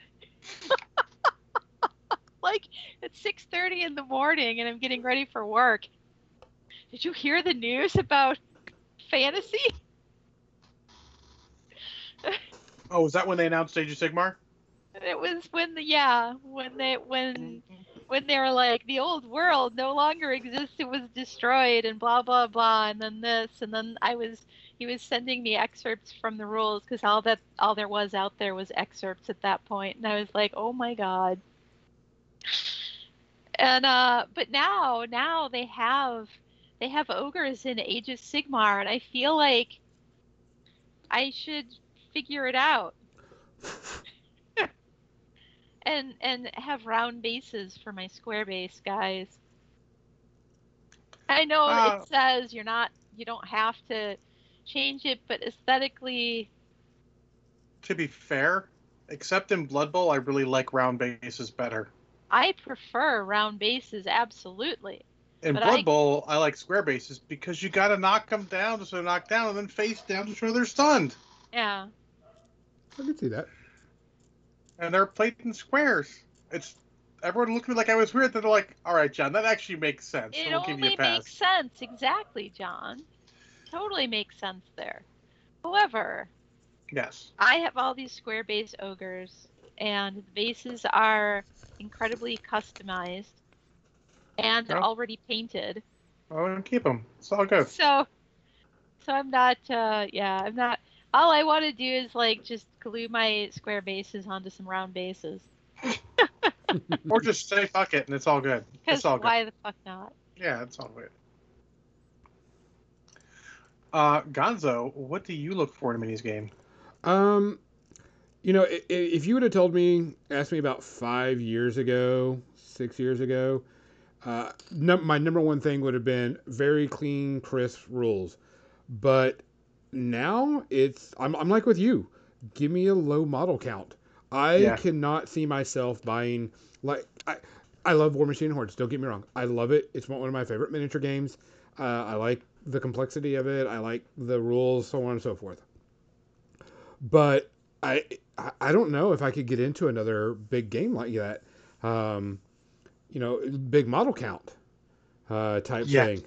like it's 6:30 in the morning, and I'm getting ready for work. Did you hear the news about fantasy? Oh, was that when they announced Age of Sigmar? It was when the yeah when they when when they were like the old world no longer exists. It was destroyed and blah blah blah and then this and then I was he was sending me excerpts from the rules because all that all there was out there was excerpts at that point and I was like oh my god. And uh but now now they have they have ogres in Age of Sigmar, and I feel like I should figure it out and and have round bases for my square base guys. I know Uh, it says you're not you don't have to change it, but aesthetically, To be fair, except in Blood Bowl, I really like round bases better. I prefer round bases absolutely. In But Blood I- Bowl, I like square bases because you got to knock them down to show they're knocked down, and then face down to show they're stunned. Yeah. I can see that. And they're played in squares. It's everyone looked at me like I was weird. They're like, "All right, John, that actually makes sense. It we'll give you only a pass." makes sense, exactly, John. Totally makes sense there. However, Yes. I have all these square base ogres, and the bases are incredibly customized and Oh. already painted. Oh, and keep them. It's all good. So, so I'm not. Uh, yeah, I'm not. All I want to do is like just glue my square bases onto some round bases. or just say fuck it, and it's all good. It's all good. why the fuck not? Yeah, it's all good. Uh, Gonzo, what do you look for in a minis game? Um, you know, i- i- if you would have told me, asked me about five years ago, six years ago, uh, num- my number one thing would have been very clean, crisp rules. But now it's, I'm, I'm like with you. Give me a low model count. I Yeah. cannot see myself buying, like, I, I love Warmachine Hordes. Don't get me wrong. I love it. It's one of my favorite miniature games. Uh, I like the complexity of it. I like the rules, so on and so forth but I I- don't know if I could get into another big game like that. Um, you know, big model count uh, type Yeah. thing.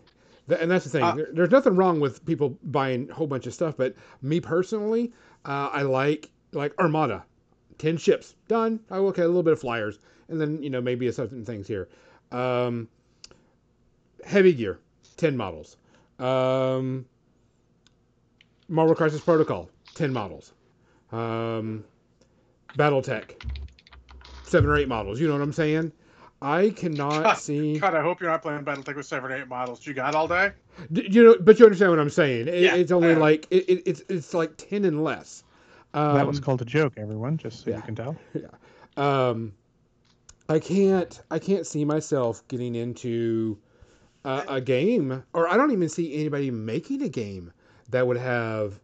And that's the thing. Uh, there, there's nothing wrong with people buying a whole bunch of stuff, but me personally, uh, I like like Armada, ten ships done. I Oh, okay, a little bit of flyers, and then you know maybe a certain things here. Um, heavy gear, ten models. Um, Marvel Crisis Protocol, ten models um, BattleTech, seven or eight models. You know what I'm saying? I cannot God, see. God, I hope you're not playing BattleTech with seven or eight models. You got all day? D- You know, but you understand what I'm saying? It, Yeah, it's only like it, it, it's it's like ten and less. Um, that was called a joke, everyone, just so yeah. you can tell. Yeah. um, I can't I can't see myself getting into a, a game, or I don't even see anybody making a game that would have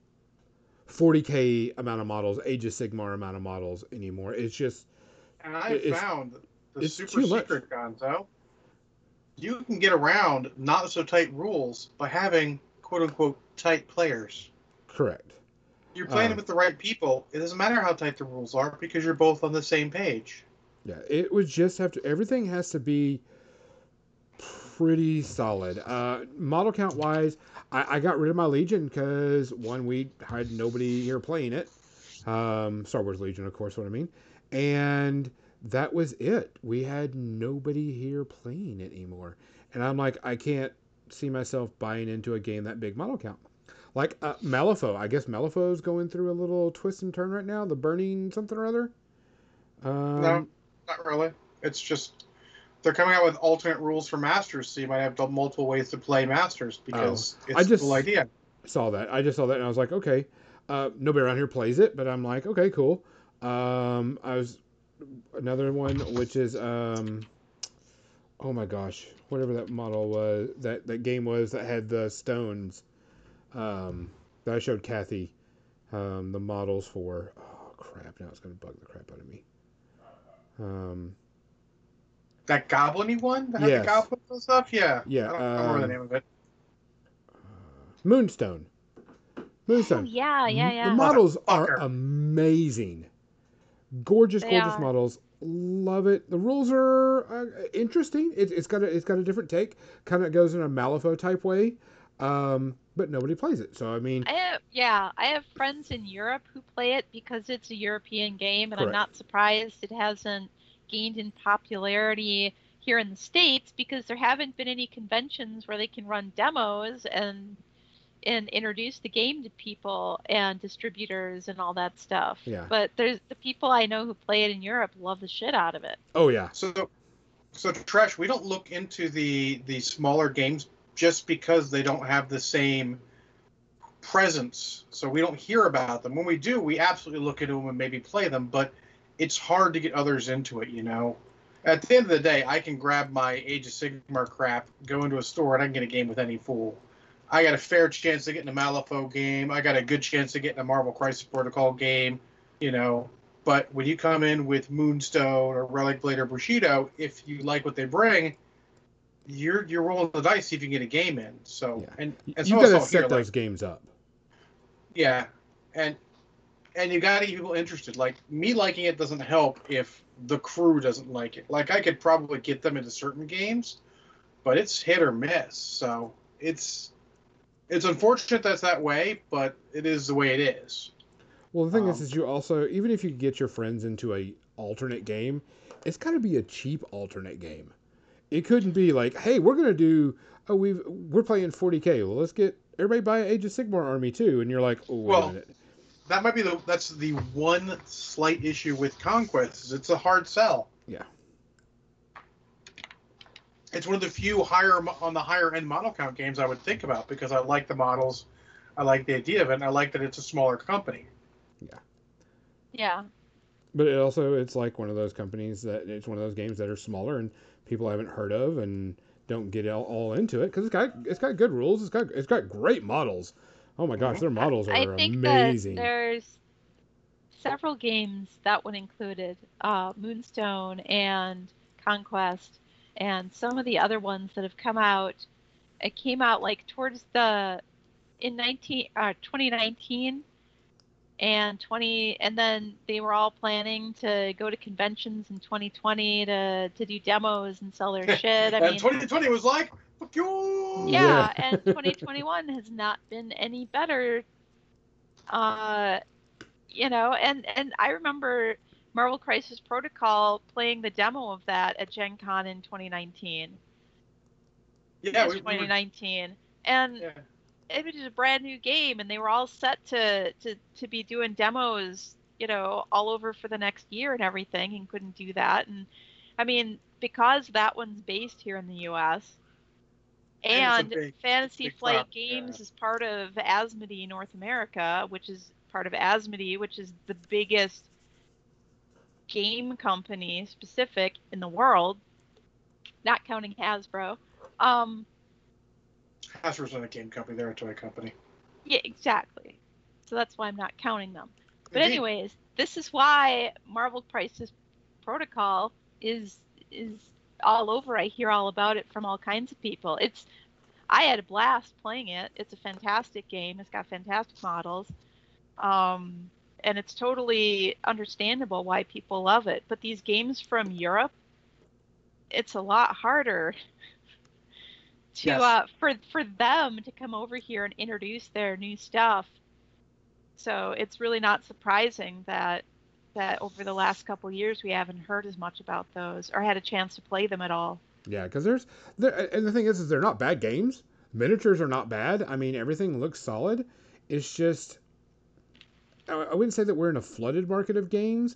40k amount of models, Age of Sigmar amount of models anymore. It's just And I It's- found the it's super secret, Gonzo. You can get around not so tight rules by having quote unquote tight players. correct. You're playing Um, with the right people. It doesn't matter how tight the rules are because you're both on the same page. Yeah, it would just have to. Everything has to be pretty solid. Uh, model count wise, I, I got rid of my Legion because one, we had nobody here playing it. Um, Star Wars Legion, of course, what I mean, and that was it. We had nobody here playing it anymore, and I'm like, I can't see myself buying into a game that big model count. Like uh, Malifaux, I guess Malifaux's going through a little twist and turn right now. The burning something or other. Um, no, not really. It's just they're coming out with alternate rules for masters, so you might have multiple ways to play masters because it's Oh, I just- the whole idea. saw that. I just saw that and I was like, okay. Uh, nobody around here plays it, but I'm like, okay, cool. Um, I was another one which is um, oh my gosh, whatever that model was, that that game was that had the stones. Um, that I showed Kathy, um, the models for. Oh crap! Now it's gonna bug the crap out of me. Um, That goblin one that had the goblins and stuff? Yeah. Yeah, I don't, I don't remember the name of it. Moonstone. Moonstone. Oh, Moonstone. yeah, yeah, The models are Motherfucker. amazing. Gorgeous, They gorgeous are. models. Love it. The rules are uh, interesting. It, it's got a it's got a different take. Kind of goes in a Malifaux type way, um, but nobody plays it. So I mean, I have, yeah, I have friends in Europe who play it because it's a European game, and I'm not surprised it hasn't gained in popularity here in the States because there haven't been any conventions where they can run demos and and introduce the game to people and distributors and all that stuff. Yeah. But there's the people I know who play it in Europe love the shit out of it. oh yeah, So, so trash, we don't look into the the smaller games just because they don't have the same presence. So we don't hear about them. When we do, we absolutely look into them and maybe play them, but it's hard to get others into it, you know. At the end of the day, I can grab my Age of Sigmar crap, go into a store, and I can get a game with any fool. I got a fair chance of getting a Malifaux game. I got a good chance of getting a Marvel Crisis Protocol game, you know. But when you come in with Moonstone or Relic Blade or Bushido, if you like what they bring, you're you're rolling the dice see if you can get a game in. So Yeah. and, and you so got to set here, those like, games up. yeah, and and you got to get people interested. Like me liking it doesn't help if the crew doesn't like it. Like I could probably get them into certain games, but it's hit or miss. So it's it's unfortunate that's that way, but it is the way it is. Well, the thing is, Um, is you also even if you get your friends into a alternate game, it's got to be a cheap alternate game. It couldn't be like, hey, we're gonna do, oh, we we're playing 40k. Well, let's get everybody buy Age of Sigmar army too, and you're like, oh, wait Well, a minute. That might be the that's the one slight issue with Conquest is it's a hard sell. Yeah. It's one of the few higher on the higher end model count games I would think about because I like the models, I like the idea of it, and I like that it's a smaller company. Yeah. Yeah. But it also, it's like one of those companies that it's one of those games that are smaller and people haven't heard of and don't get all, all into it because it's got it's got good rules. It's got it's got great models. Oh my gosh, their models are I think amazing. that there's several games that one included uh, Moonstone and Conquest and some of the other ones that have come out. It came out like towards the in 19 uh, 2019 and 20 and then they were all planning to go to conventions in 2020 to to do demos and sell their shit. I and mean 2020 was like, fuck you. yeah, and 2021 has not been any better. Uh, you know, and and I remember Marvel Crisis Protocol playing the demo of that at Gen Con in 2019. yeah, we, we were- 2019, and yeah. it was a brand new game, and they were all set to to to be doing demos, you know, all over for the next year and everything, and couldn't do that. And I mean, because that one's based here in the U.S. And and it's a big- Fantasy big Flight yeah. Games is part of Asmodee North America, which is part of Asmodee, which is the biggest game company specific in the world, not counting Hasbro. Um, Hasbro's not a game company; they're a toy company. yeah, exactly. So that's why I'm not counting them. But Indeed. anyways, this is why Marvel Crisis Protocol is is all over. I hear all about it from all kinds of people. It's I had a blast playing it. It's a fantastic game. It's got fantastic models. Um, and it's totally understandable why people love it. But these games from Europe, it's a lot harder to Yes. uh, for for them to come over here and introduce their new stuff. So it's really not surprising that that over the last couple years we haven't heard as much about those or had a chance to play them at all. Yeah, because there's there, and the thing is, is they're not bad games. Miniatures are not bad. I mean, everything looks solid. It's just I wouldn't say that we're in a flooded market of games,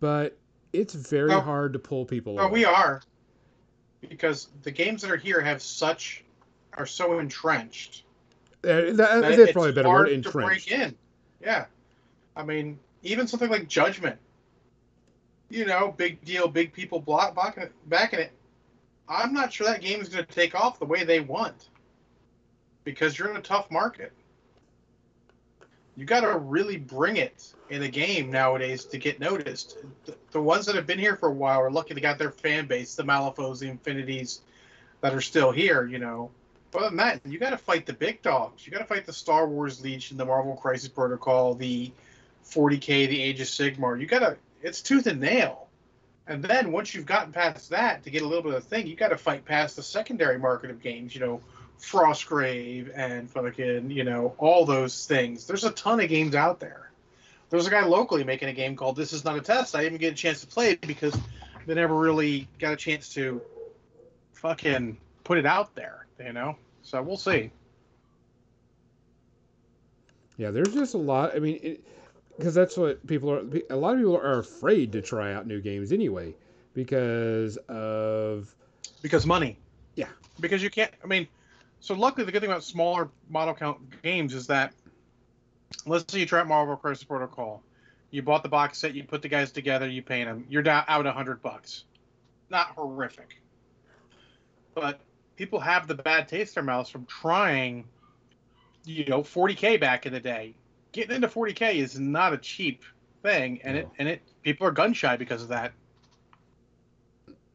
but it's very Oh. hard to pull people. Well, away. we are because the games that are here have such are so entrenched. Uh, that, that that's probably a better hard word. to break in. Yeah, I mean, even something like Judgment. You know, big deal, big people block backing it. Backing it. I'm not sure that game is going to take off the way they want because you're in a tough market. You got to really bring it in a game nowadays to get noticed. The, the ones that have been here for a while are lucky they got their fan base, the Malifaux, the Infinities that are still here, you know. But other than that, you got to fight the big dogs. You got to fight the Star Wars Legion, the Marvel Crisis Protocol, the 40K, the Age of Sigmar. You got to, it's tooth and nail. And then once you've gotten past that to get a little bit of a thing, you got to fight past the secondary market of games, you know, Frostgrave and fucking, you know, all those things. There's a ton of games out there. There's a guy locally making a game called This Is Not a Test. I didn't get a chance to play it because they never really got a chance to fucking put it out there, you know? So we'll see. Yeah, there's just a lot. I mean, because that's what people are. A lot of people are afraid to try out new games anyway because of Because money. Yeah. Because you can't, I mean, So luckily, the good thing about smaller model count games is that, let's say you try out Marvel Crisis Protocol, you bought the box set, you put the guys together, you paint them, you're down out a hundred bucks. Not horrific, but people have the bad taste in their mouths from trying, you know, 40k back in the day. Getting into 40k is not a cheap thing, and it and it people are gun shy because of that.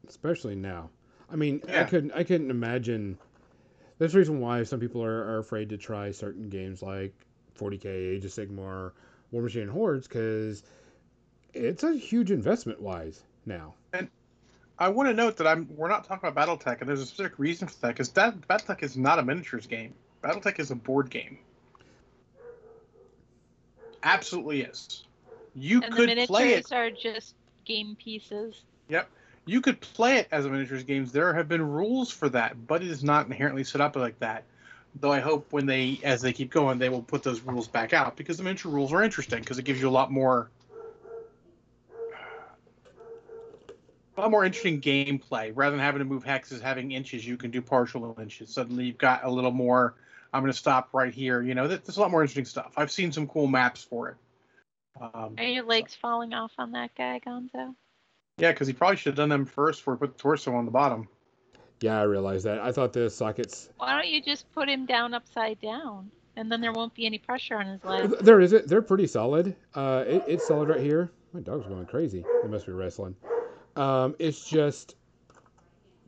especially now. I mean, I couldn't I couldn't imagine. There's a reason why some people are, are afraid to try certain games like 40k, Age of Sigmar, Warmachine, and Hordes because it's a huge investment wise now. And I want to note that I'm we're not talking about BattleTech, and there's a specific reason for that because that BattleTech is not a miniatures game. BattleTech is a board game. Absolutely is. You and the could play it. miniatures are just game pieces. You could play it as a miniatures game. There have been rules for that, but it is not inherently set up like that. Though I hope when they, as they keep going, they will put those rules back out because the miniature rules are interesting because it gives you a lot more, a lot more interesting gameplay rather than having to move hexes, having inches. You can do partial inches. Suddenly you've got a little more. I'm going to stop right here. You know, there's a lot more interesting stuff. I've seen some cool maps for it. Um, Are your legs falling off on that guy, Gonzo? Yeah, because he probably should have done them first before he put the torso on the bottom. Yeah, I realized that. I thought the sockets. Why don't you just put him down upside down, and then there won't be any pressure on his legs? There is it. They're pretty solid. Uh, it, it's solid right here. My dog's going crazy. They must be wrestling. Um, it's just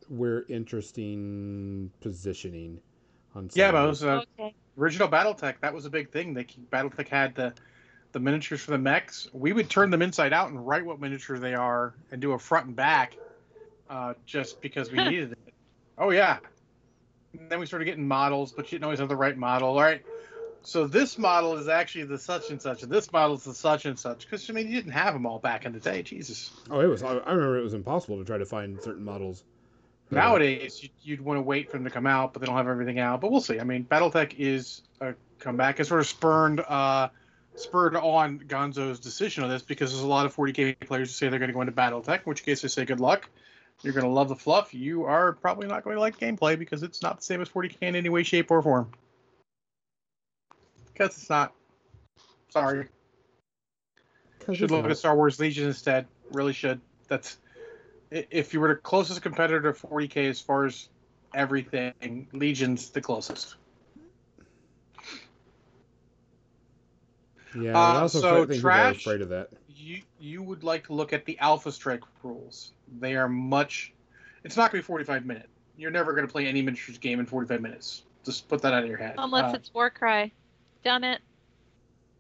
we're interesting positioning on. some Yeah, of but it it. was, uh, okay. original BattleTech, that was a big thing. They BattleTech had the the miniatures for the mechs. We would turn them inside out and write what miniature they are and do a front and back, uh, just because we needed it. Oh yeah. And then we started getting models, but you didn't always have the right model. All right. So this model is actually the such and such, and this model is the such and such. Because I mean, you didn't have them all back in the day. Jesus. Oh, it was. I I remember it was impossible to try to find certain models. Nowadays, you- you'd want to wait for them to come out, but they don't have everything out. But we'll see. I mean, BattleTech is a comeback. It sort of spurned uh, spurred on Gonzo's decision on this because there's a lot of 40k players who say they're going to go into BattleTech. In which case, I say good luck. You're going to love the fluff. You are probably not going to like gameplay because it's not the same as 40k in any way, shape, or form. Because it's not. Sorry. Should look at Star Wars Legion instead. Really should. That's if you were the closest competitor to 40k as far as everything, Legion's the closest. Yeah, I Uh, also so think people are trash- afraid of that. You you would like to look at the Alpha Strike rules. They are much. It's not going to be 45 minute. You're never going to play any miniatures game in 45 minutes. Just put that out of your head. Unless Uh, it's Warcry. Done it.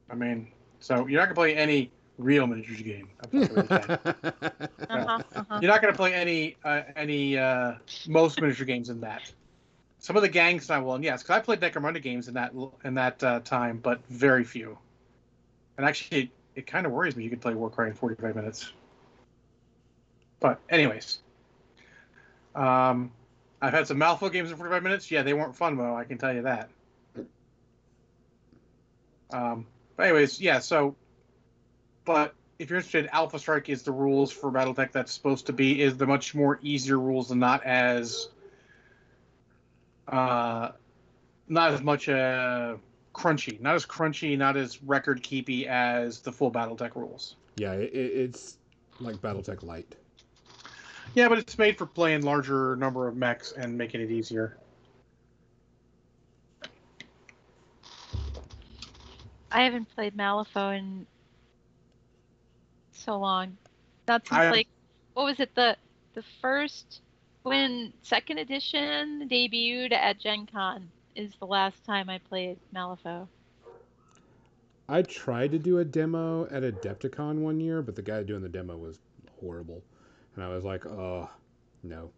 I mean, so you're not going to play any real miniatures game. I'm not gonna really say. Uh-huh, uh-huh. You're not going to play any uh, any uh, most miniature games in that. Some of the gang style one, yes, because I played Necromunda games in that in that uh, time, but very few. And actually, it, it kind of worries me. You could play Warcry in 45 minutes. But anyways, um, I've had some Malifaux games in 45 minutes. Yeah, they weren't fun, though. I can tell you that. Um, but anyways, yeah. So, but if you're interested, Alpha Strike is the rules for BattleTech that's supposed to be is the much more easier rules and not as uh not as much uh crunchy, not as crunchy, not as record keepy as the full BattleTech rules. yeah, it, it- it's like BattleTech Light. Yeah, but it's made for playing larger number of mechs and making it easier. I haven't played Malifaux in so long. Not since I- like what was it the the first when second edition debuted at Gen Con is the last time I played Malifaux. I tried to do a demo at Adepticon one year, but the guy doing the demo was horrible, and I was like, oh, no.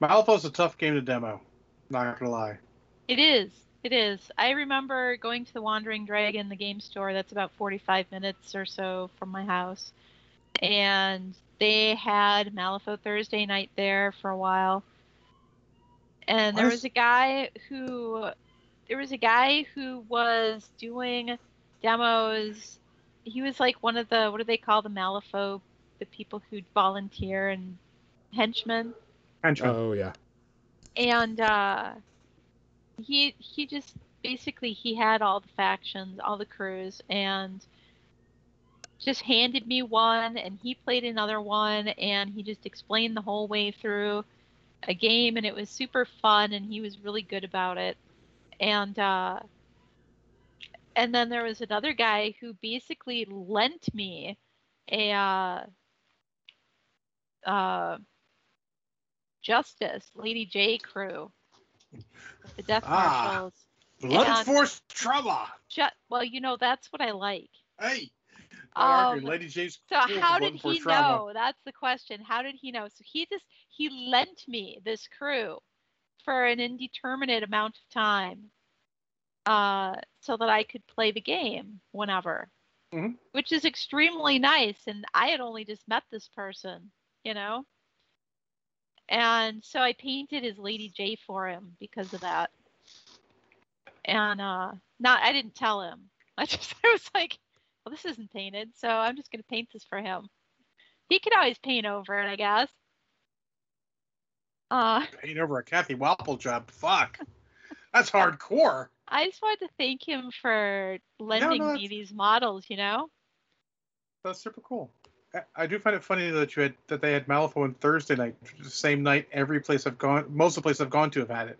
Malifaux's a tough game to demo. Not gonna lie. It is. It is. I remember going to the Wandering Dragon, the game store that's about 45 minutes or so from my house. And they had Malifaux Thursday night there for a while. And there was a guy who there was a guy who was doing demos. He was like one of the what do they call the Malifaux the people who volunteer and henchmen. Henchman. Oh yeah, and uh, he he just basically he had all the factions, all the crews, and just handed me one, and he played another one, and he just explained the whole way through a game, and it was super fun, and he was really good about it, and uh, and then there was another guy who basically lent me a uh, uh, Justice Lady J crew, the Death Ah. Marshals. Blood And- Force Trauma. Ju- well, you know that's what I like. Hey. Arguing. Um, Lady J's So how did he Trauma. know? That's the question. How did he know? So he just he lent me this crew for an indeterminate amount of time, uh, so that I could play the game whenever, Mhm. which is extremely nice. And I had only just met this person, you know, and so I painted his Lady J for him because of that. And uh, not I didn't tell him. I just I was like, well, this isn't painted, so I'm just gonna paint this for him. He could always paint over it, I guess. Uh, Paint over a Kathy Wapple job. Fuck. That's hardcore. I just wanted to thank him for lending no, me these models. You know, That's super cool. I- I do find it funny that you had that they had Malifaux on Thursday night, the same night every place I've gone, most of the places I've gone to have had it.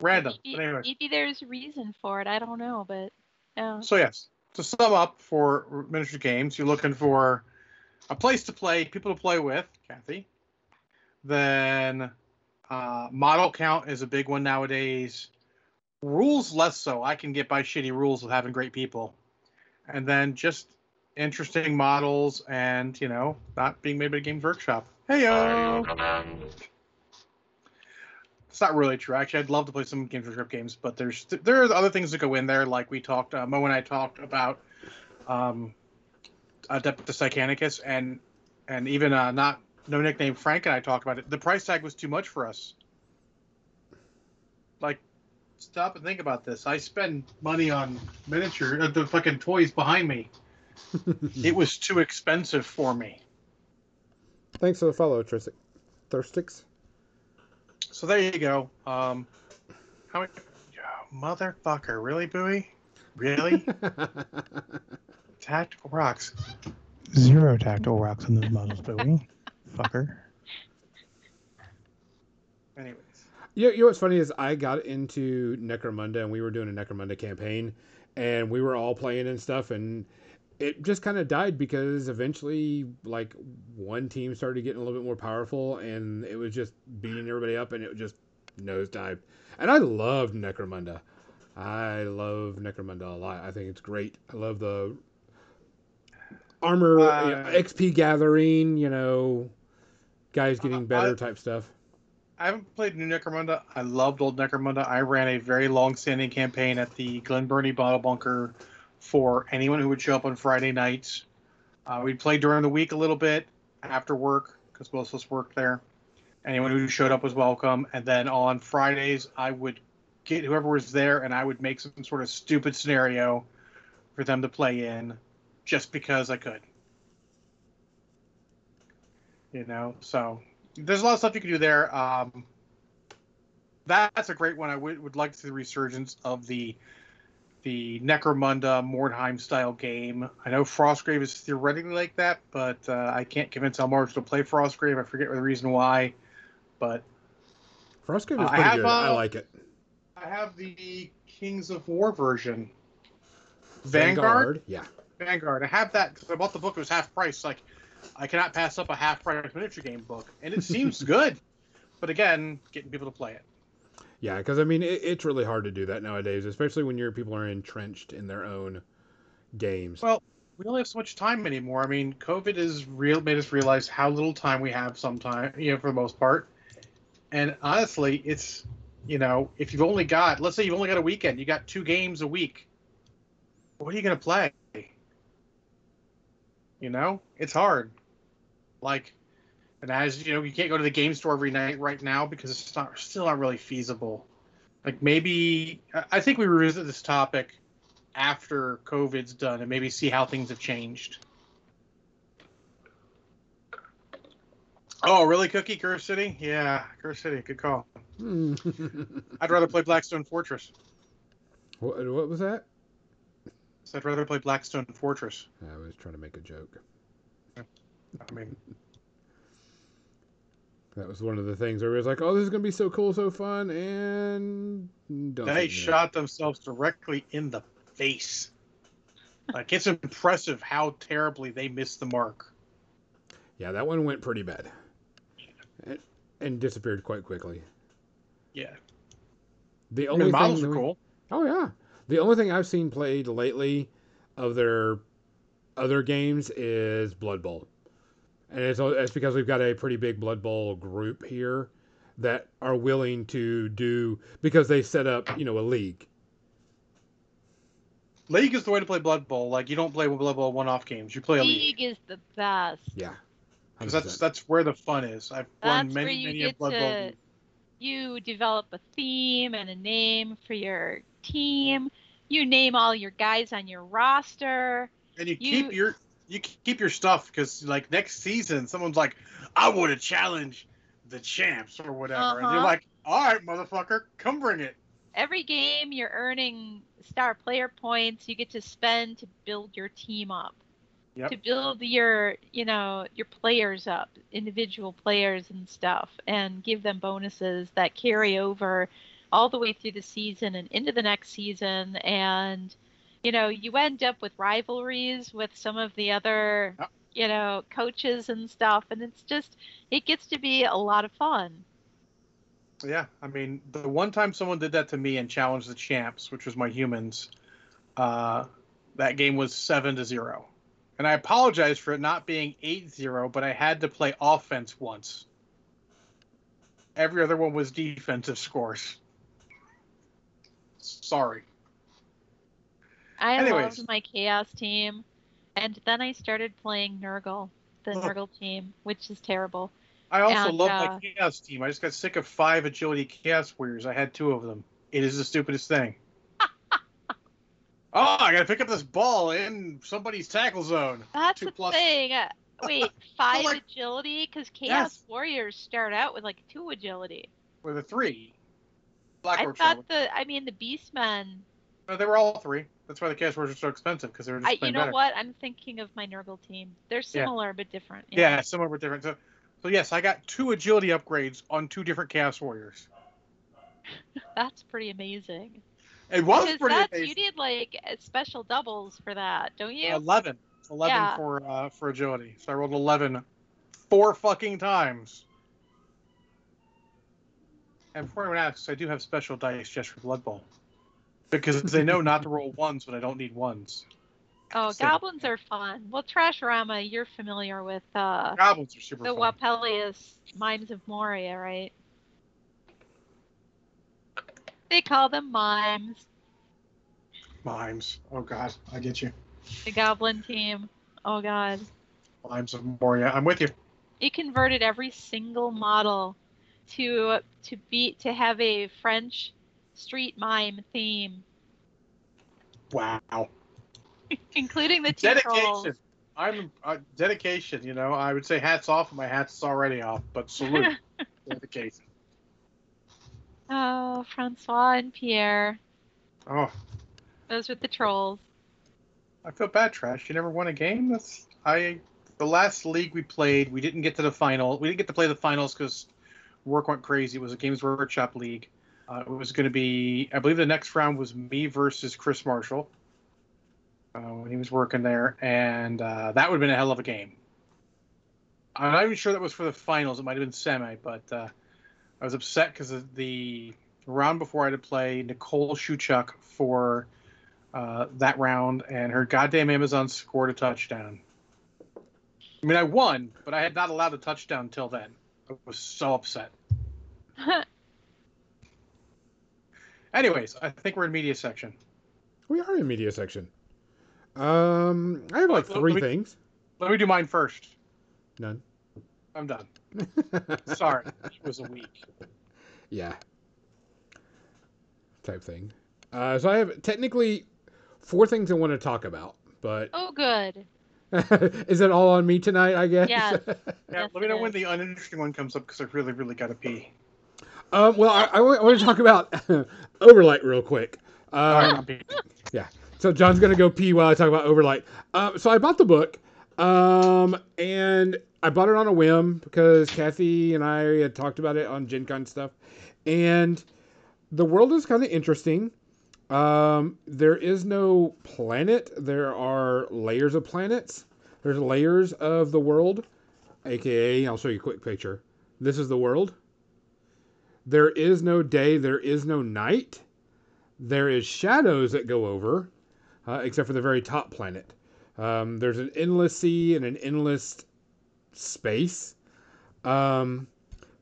Random. maybe, But anyway, maybe there's a reason for it. I don't know, but yeah. so yes, to sum up for miniature games, you're looking for a place to play, people to play with, Kathy. Then uh, model count is a big one nowadays. Rules less so. I can get by shitty rules with having great people, and then just interesting models and you know not being made by Games Workshop. Hey yo. It's not really true. Actually, I'd love to play some Games for Workshop games, but there's there's other things that go in there. Like we talked, uh, Mo and I talked about um, Adeptus Titanicus, and and even uh, not no nickname Frank and I talked about it. The price tag was too much for us. Like, stop and think about this. I spend money on miniature, uh, the fucking toys behind me. It was too expensive for me. Thanks for the follow, Tristic. Thirstix. So there you go. Um, how many? Oh, motherfucker, really, Bowie? Really? Tactical rocks. Zero tactile rocks on those models, Bowie. Fucker. Anyways, You, you know what's funny is I got into Necromunda and we were doing a Necromunda campaign and we were all playing and stuff and it just kind of died because eventually like one team started getting a little bit more powerful and it was just beating everybody up and it just nosedived. And I loved Necromunda. I love Necromunda a lot. I think it's great. I love the armor Uh, you know, XP gathering, you know, guys getting Uh, better I- type stuff. I haven't played New Necromunda. I loved Old Necromunda. I ran a very long-standing campaign at the Glen Burnie Bottle Bunker for anyone who would show up on Friday nights. Uh, we'd play during the week a little bit after work because most of us worked there. Anyone who showed up was welcome. And then on Fridays, I would get whoever was there and I would make some sort of stupid scenario for them to play in just because I could. You know, so there's a lot of stuff you can do there. Um, that's a great one. I would, would like to see the resurgence of the the Necromunda Mordheim style game. I know Frostgrave is theoretically like that, but uh, I can't convince Elmarge to play Frostgrave. I forget the reason why, but Frostgrave is pretty have, good. I uh, like it. I have the Kings of War version. Vanguard. Yeah. Vanguard. I have that because I bought the book. It was half price. Like, I cannot pass up a half price miniature game book, and it seems good. But again, getting people to play it. Yeah, because I mean, it, it's really hard to do that nowadays, especially when your people are entrenched in their own games. Well, we only have so much time anymore. I mean, COVID has real made us realize how little time we have. Sometimes, you know, for the most part. And honestly, it's you know, if you've only got, let's say you've only got a weekend, you got two games a week. What are you gonna play? You know, it's hard. Like, and as you know, you can't go to the game store every night right now because it's not still not really feasible. Like maybe I- think we revisit this topic after COVID's done and maybe see how things have changed. Oh, really, Cookie? Curse City? Yeah, Curse City. Good call. Hmm. I'd rather play Blackstone Fortress. what, what was that? So I'd rather play Blackstone Fortress. I was trying to make a joke. I mean, That was one of the things where it was like, "Oh, this is gonna be so cool, so fun," and don't they shot themselves directly in the face. Like it's impressive how terribly they missed the mark. Yeah, that one went pretty bad, and, and disappeared quite quickly. Yeah, The I only mean, the models thing are we- cool. Oh yeah. The only thing I've seen played lately of their other games is Blood Bowl. And it's, it's because we've got a pretty big Blood Bowl group here that are willing to do because they set up, you know, a league. League is the way to play Blood Bowl. Like you don't play Blood Bowl one-off games. You play a league. League is the best. Yeah. Because that's that's where the fun is. I've run That's many where you many get a Blood Bowl. to game. you develop a theme and a name for your team. You name all your guys on your roster. And you, you- keep your you keep your stuff because like next season someone's like, I want to challenge the champs or whatever, and you're Uh-huh. like, all right, motherfucker, come bring it. Every game you're earning star player points you get to spend to build your team up. Yep. To build your, you know, your players up, individual players and stuff and give them bonuses that carry over all the way through the season and into the next season and you know, you end up with rivalries with some of the other, you know, coaches and stuff and it's just it gets to be a lot of fun. Yeah, I mean, the one time someone did that to me and challenged the champs, which was my humans, uh, that game was seven to zero, and I apologize for it not being 8-0, but I had to play offense once. Every other one was defensive scores. Sorry. I Anyways. loved my chaos team, and then I started playing Nurgle, the Ugh. Nurgle team, which is terrible. I also And, love uh, my chaos team. I just got sick of five agility chaos warriors. I had two of them. It is the stupidest thing. oh, I gotta pick up this ball in somebody's tackle zone. That's Two the plus- thing. Uh, Wait, five like- agility? Because chaos Yes. warriors start out with like two agility. with a three. Black I thought the, I mean, the Beastmen. No, they were all three. That's why the Chaos Warriors are so expensive because they're just I, you know better. what? I'm thinking of my Nurgle team. They're similar but different. Yeah, similar but different. So, so yes, I got two agility upgrades on two different Chaos Warriors. That's pretty amazing. It was Because pretty that's, you amazing. need like special doubles for that, don't you? Eleven. Eleven Yeah. for uh, for agility. So I rolled eleven four fucking times. And before anyone asks, I do have special dice just for Blood Bowl. Because they know not to roll ones when I don't need ones. oh, so- goblins are fun. Well, Trashorama, you're familiar with uh, Goblins are super the fun. Wapelius Mimes of Moria, right? They call them mimes. Mimes. Oh god, I get you. The goblin team. Oh god. Mimes of Moria. I'm with you. It converted every single model to to be to have a French street mime theme, Wow. including the two dedication. I'm uh, dedication. You know, I would say hats off. My hat's already off, but salute. dedication. Oh, Francois and Pierre. Oh, Those were the trolls. I feel bad, Trash. You never won a game. That's I. The last league we played, we didn't get to the final. We didn't get to play the finals because work went crazy. It was a Games Workshop league. Uh, it was going to be, I believe, the next round was me versus Chris Marshall uh, when he was working there, and uh, that would have been a hell of a game. I'm not even sure that was for the finals. It might have been semi, but uh, I was upset because the round before I had to play Nicole Shuchuk for uh, that round, and her goddamn Amazon scored a touchdown. I mean, I won, but I had not allowed a touchdown until then. I was so upset. Anyways, I think we're in media section. We are in media section. Um, I have like Well, three let me- things. Let me do mine first. None. I'm done. Sorry, it was a week. yeah. Type thing. Uh, so I have technically four things I want to talk about, but oh, good. Is it all on me tonight? I guess. Yes. Yeah, Yes, let me know it when is. the uninteresting one comes up because I really, really got to pee. um, well, I, I, want to talk about Overlight real quick. Um, right, So John's gonna go pee while I talk about Overlight. Um, so I bought the book, um, and I bought it on a whim because Kathy and I had talked about it on Gen Con stuff, and the world is kind of interesting. Um, there is no planet. There are layers of planets. There's layers of the world, aka I'll show you a quick picture. This is the world. There is no day. There is no night. There is shadows that go over uh, except for the very top planet. Um, there's an endless sea and an endless space. Um,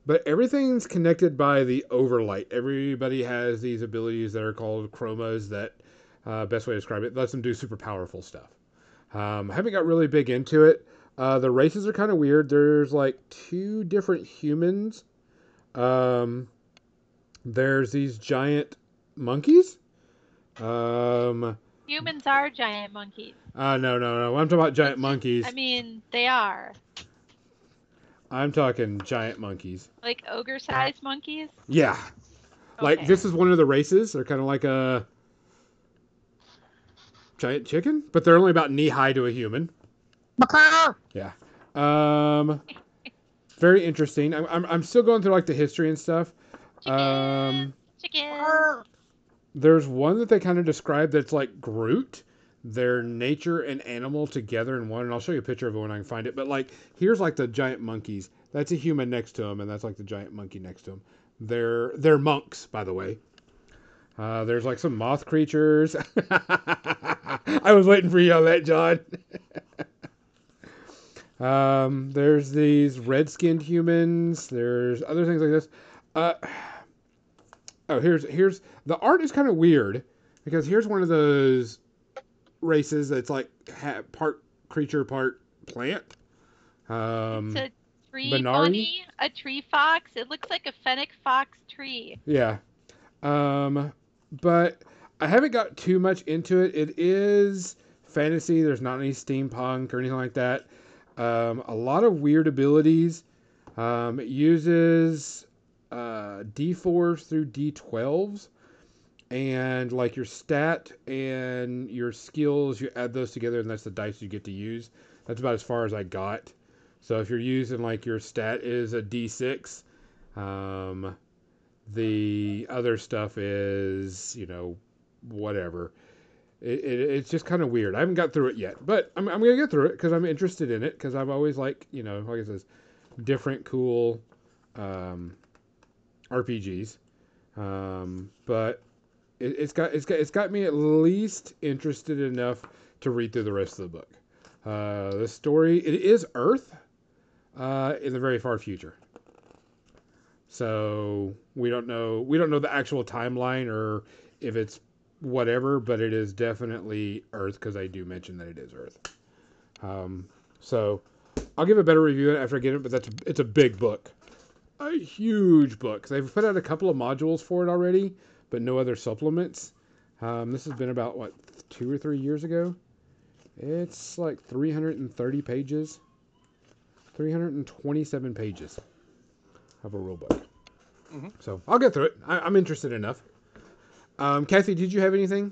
but everything's connected by the overlight. Everybody has these abilities that are called chromas that, uh, best way to describe it, lets them do super powerful stuff. Um, I haven't got really big into it. Uh, the races are kind of weird. There's like two different humans. Um, there's these giant monkeys. Um, Humans are giant monkeys. uh, no, no, no. I'm talking about giant monkeys. I mean, they are I'm talking giant monkeys. like ogre-sized monkeys. Yeah. Like this is one of the races. They're kind of like a giant chicken, but they're only about knee high to a human. Yeah. Um, very interesting. I'm, I'm, I'm still going through like the history and stuff. Chicken, Um, chicken. there's one that they kind of describe that's like Groot. They're nature and animal together in one, and I'll show you a picture of it when I can find it. But like, here's like the giant monkeys. That's a human next to him, and that's like the giant monkey next to him. They're they're monks, by the way. Uh, there's like some moth creatures. I was waiting for you on that, John. um, there's these red-skinned humans. There's other things like this. Uh, oh, here's here's the art is kind of weird because here's one of those races that's like ha- part creature, part plant. Um, it's a tree Benari? bunny, a tree fox. It looks like a fennec fox tree. Yeah. Um, but I haven't got too much into it. It is fantasy. There's not any steampunk or anything like that. Um, a lot of weird abilities. Um, it uses uh, D4s through D12s. And like your stat and your skills, you add those together, and that's the dice you get to use. That's about as far as I got. So if you're using like your stat is a D6, um, the other stuff is, you know, whatever. It, it, it's just kind of weird. I haven't got through it yet, but I'm, I'm to get through it because I'm interested in it because I'm always like, you know, like I says, different, cool um, RPGs. Um, but it, it's got it's got it's got me at least interested enough to read through the rest of the book. Uh, the story it is Earth uh, in the very far future. So we don't know we don't know the actual timeline or if it's whatever, but it is definitely Earth because I do mention that it is Earth. Um, so I'll give a better review after I get it, but that's it's a big book, a huge book. They've put out a couple of modules for it already, but no other supplements. Um, this has been about what two or three years ago. It's like 330 pages, 327 pages of a rule book. Mhm. So I'll get through it. I, I'm interested enough. Um, Kathy, did you have anything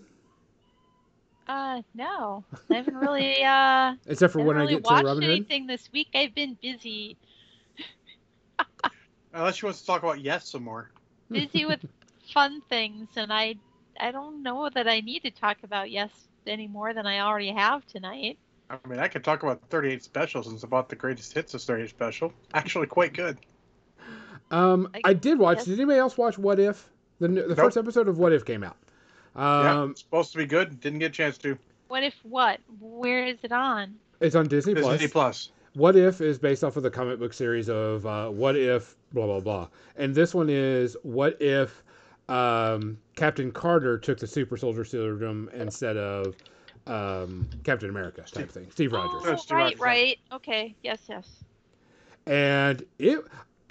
Uh, no, I haven't really uh, except for haven't when I get to watched Robin Hood? anything this week. I've been busy, Unless she wants to talk about yes some more. busy with fun things, and I, I don't know that I need to talk about yes any more than I already have tonight. I mean, I could talk about 38 specials since about the greatest hits of 38 special. Actually, quite good. Um, I I did watch. guess- Did anybody else watch What If? The the Nope. first episode of What If came out. yeah, Um, it's supposed to be good. Didn't get a chance to. What if what? Where is it on? it's on Disney Plus. Disney Plus. What If is based off of the comic book series of uh, What If blah blah blah, and this one is What If um, Captain Carter took the Super Soldier Serum instead of um, Captain America type thing. Steve Rogers. Oh, Steve right, Rogers. right. Okay, yes, yes. and it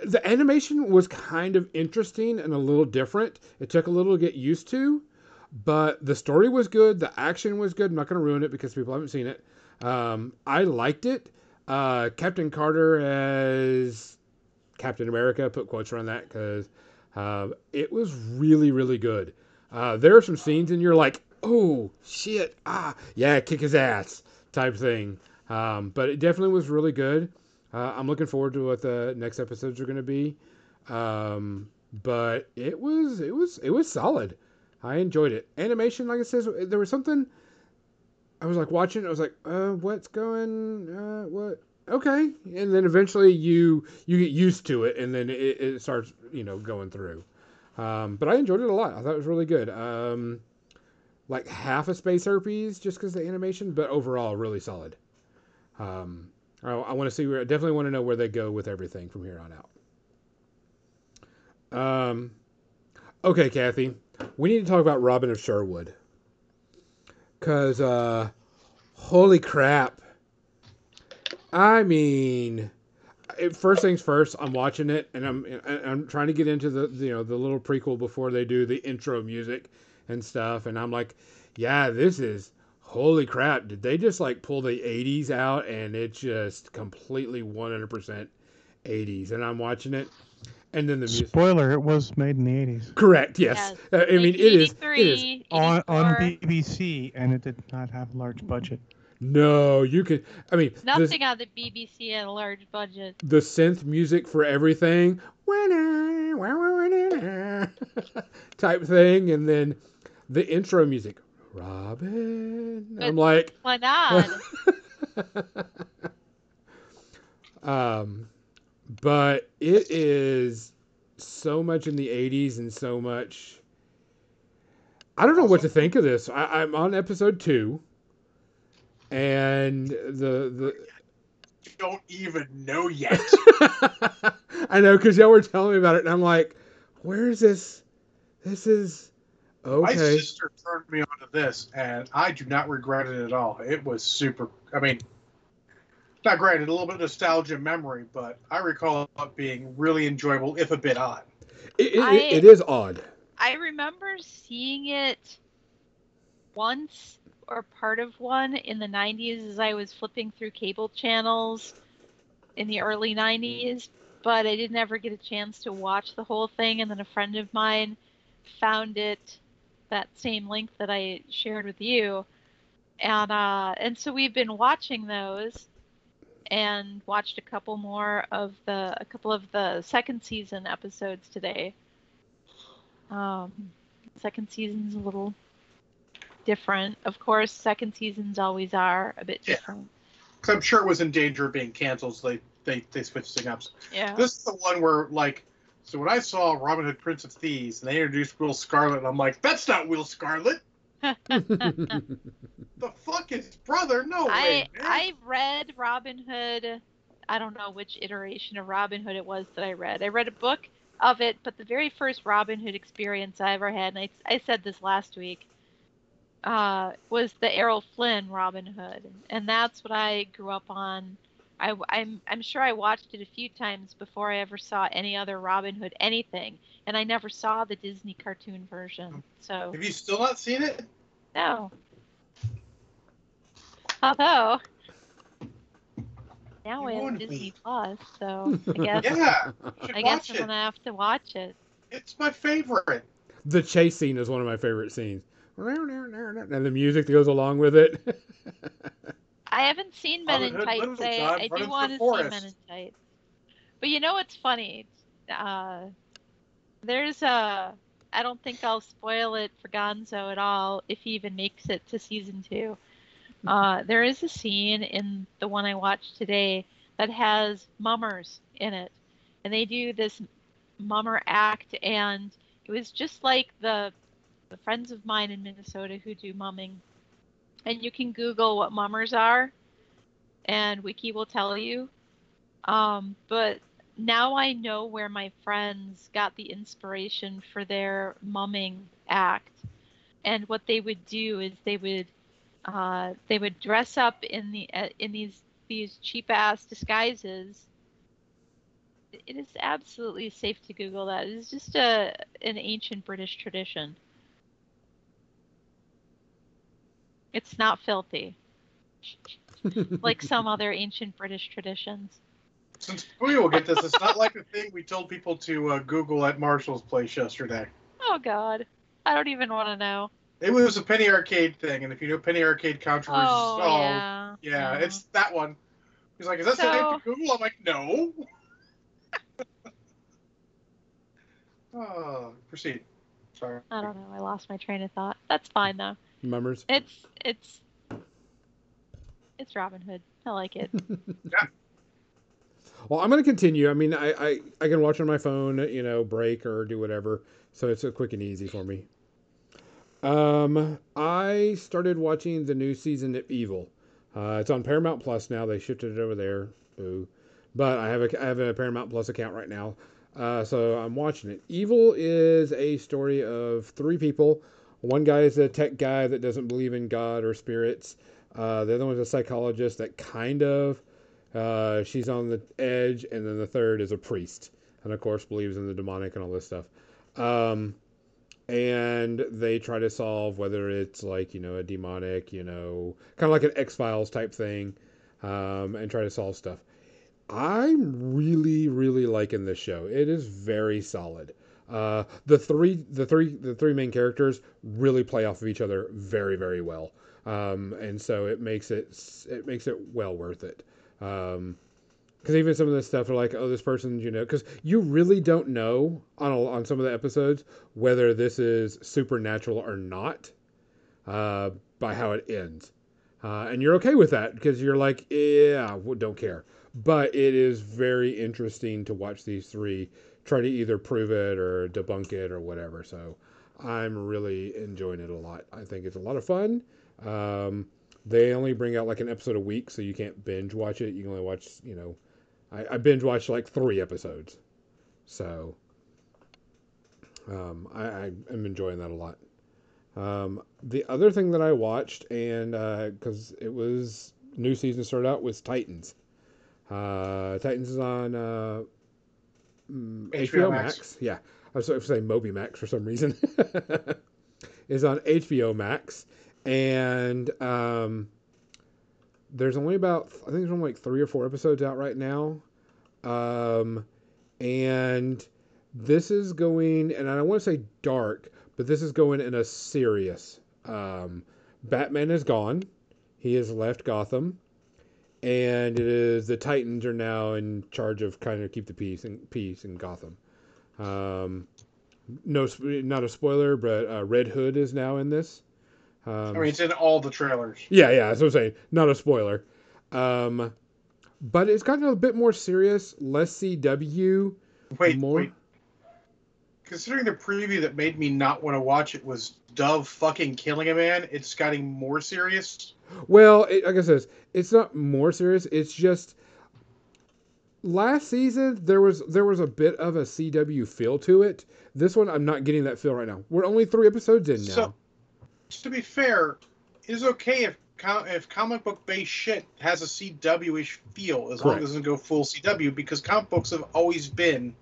the animation was kind of interesting and a little different. It took a little to get used to, but the story was good. The action was good. I'm not going to ruin it because people haven't seen it. Um, I liked it. Uh, Captain Carter as Captain America, put quotes around that because uh, it was really, really good. Uh, there are some scenes and you're like, oh, shit, ah, yeah, kick his ass type thing. Um, but it definitely was really good. Uh, I'm looking forward to what the next episodes are going to be. Um, but it was it was it was solid. I enjoyed it. Animation, like I says, there was something. I was like watching. I was like, uh, what's going? Uh, what? Okay, and then eventually you you get used to it, and then it, it starts you know going through. Um, but I enjoyed it a lot. I thought it was really good. Um, like half a space herpes just because the animation, but overall really solid. Um, I, I want to see where. I definitely want to know where they go with everything from here on out. Um, okay, Kathy, we need to talk about Robin of Sherwood. Cause uh, holy crap! I mean, first things first. I'm watching it, and I'm I'm trying to get into the you know the little prequel before they do the intro music and stuff, and I'm like, yeah, this is holy crap, did they just like pull the 80s out and it just completely 100% 80s? And I'm watching it. And then the music. Spoiler, it was made in the 80s. Correct, yes. yes. Uh, I mean, it is, it is. On, on BBC, and it did not have a large budget. No, you could. I mean, nothing the, on the BBC had a large budget. The synth music for everything, type thing, and then the intro music. Robin. But I'm like, why not? um, but it is so much in the 80s and so much. I don't know what to think of this. I, I'm on episode two, and the the don't even know yet. I know because y'all were telling me about it, and I'm like, "Where is this? This is Okay. My sister turned me onto this, and I do not regret it at all. It was super. I mean, not granted, a little bit of nostalgia memory, but I recall it being really enjoyable, if a bit odd. It, it, I, it is odd. I remember seeing it once or part of one in the 90s as I was flipping through cable channels in the early 90s, but I didn't ever get a chance to watch the whole thing. And then a friend of mine found it that same link that I shared with you. And uh, and so we've been watching those and watched a couple more of the a couple of the second season episodes today. Um, second season's a little different. Of course, second seasons always are a bit different. Yeah. I'm sure it was in danger of being canceled, so they they, they switched things up. Yeah. This is the one where like so when I saw Robin Hood Prince of Thieves and they introduced Will Scarlet, and I'm like, that's not Will Scarlet. the fuck is brother? No I, way. Man. I read Robin Hood. I don't know which iteration of Robin Hood it was that I read. I read a book of it, but the very first Robin Hood experience I ever had, and I, I said this last week, uh, was the Errol Flynn Robin Hood, and that's what I grew up on I, am I'm, I'm sure I watched it a few times before I ever saw any other Robin Hood anything, and I never saw the Disney cartoon version. So have you still not seen it? No. Although now I have Disney me. Plus, so I guess yeah, I guess I'm gonna have to watch it. It's my favorite. The chase scene is one of my favorite scenes, and the music that goes along with it. I haven't seen Men in Tights. I, I do want to see Men in Tights. But you know what's funny? Uh, there's a. I don't think I'll spoil it for Gonzo at all if he even makes it to season two. Uh, there is a scene in the one I watched today that has mummers in it, and they do this mummer act, and it was just like the the friends of mine in Minnesota who do mumming and you can Google what mummers are, and Wiki will tell you. Um, but now I know where my friends got the inspiration for their mumming act, and what they would do is they would uh, they would dress up in the uh, in these these cheap ass disguises. It is absolutely safe to Google that. It's just a an ancient British tradition. It's not filthy. like some other ancient British traditions. Since we will get this, it's not like the thing we told people to uh, Google at Marshall's place yesterday. Oh God, I don't even want to know. It was a penny arcade thing, and if you know penny arcade controversies, Oh, oh, yeah, yeah, yeah. it's that one. He's like, "Is that So- safe to Google?" I'm like, "No." oh, proceed. Sorry. I don't know. I lost my train of thought. That's fine though. Mummers. It's it's it's Robin Hood. I like it. Well, I'm going to continue. I mean, I, I, I can watch on my phone, you know, break or do whatever. So it's quick and easy for me. Um, I started watching the new season of Evil. Uh, it's on Paramount Plus now. They shifted it over there. Boo. But I have a, I have a Paramount Plus account right now. Uh, so I'm watching it. Evil is a story of three people. One guy is a tech guy that doesn't believe in God or spirits. Uh, the other one's a psychologist that kind of uh, she's on the edge, and then the third is a priest, and of course believes in the demonic and all this stuff. Um, and they try to solve whether it's like you know a demonic, you know, kind of like an X Files type thing, um, and try to solve stuff. I'm really, really liking this show. It is very solid. Uh, the three, the three, the three main characters really play off of each other very, very well, um, and so it makes it it makes it well worth it. Um, because even some of the stuff are like, oh, this person's, you know, because you really don't know on a, on some of the episodes whether this is supernatural or not, uh, by how it ends, uh, and you're okay with that because you're like, yeah, don't care. But it is very interesting to watch these three try to either prove it or debunk it or whatever. So I'm really enjoying it a lot. I think it's a lot of fun. Um, they only bring out like an episode a week, so you can't binge watch it. You can only watch, you know, I, I binge watched like three episodes. So um, I, I am enjoying that a lot. Um, the other thing that I watched, and because it was new season started out, was Titans. Uh, Titans is on uh, mm, HBO HBO, Max. Max. Yeah, I was going to say Moby Max for some reason. is on HBO Max, and um, there's only about I think there's only like three or four episodes out right now, um, and this is going, and I don't want to say dark, but this is going in a serious. Um, Batman is gone; he has left Gotham, and it is the Titans are now in charge of kind of keep the peace and peace in Gotham. Um, no, not a spoiler, but uh, Red Hood is now in this. Um, I mean, it's in all the trailers. yeah, yeah, that's what I'm saying. Not a spoiler. Um, but it's gotten a bit more serious, less CW. Wait, More? wait. Considering the preview that made me not want to watch it was Dove fucking killing a man, it's getting more serious. Well, it, like I said, it's not more serious. It's just last season there was there was a bit of a CW feel to it. This one, I'm not getting that feel right now. We're only three episodes in now. So- To be fair, it's okay if com- if comic book based shit has a CW ish feel as long as it doesn't go full CW because comic books have always been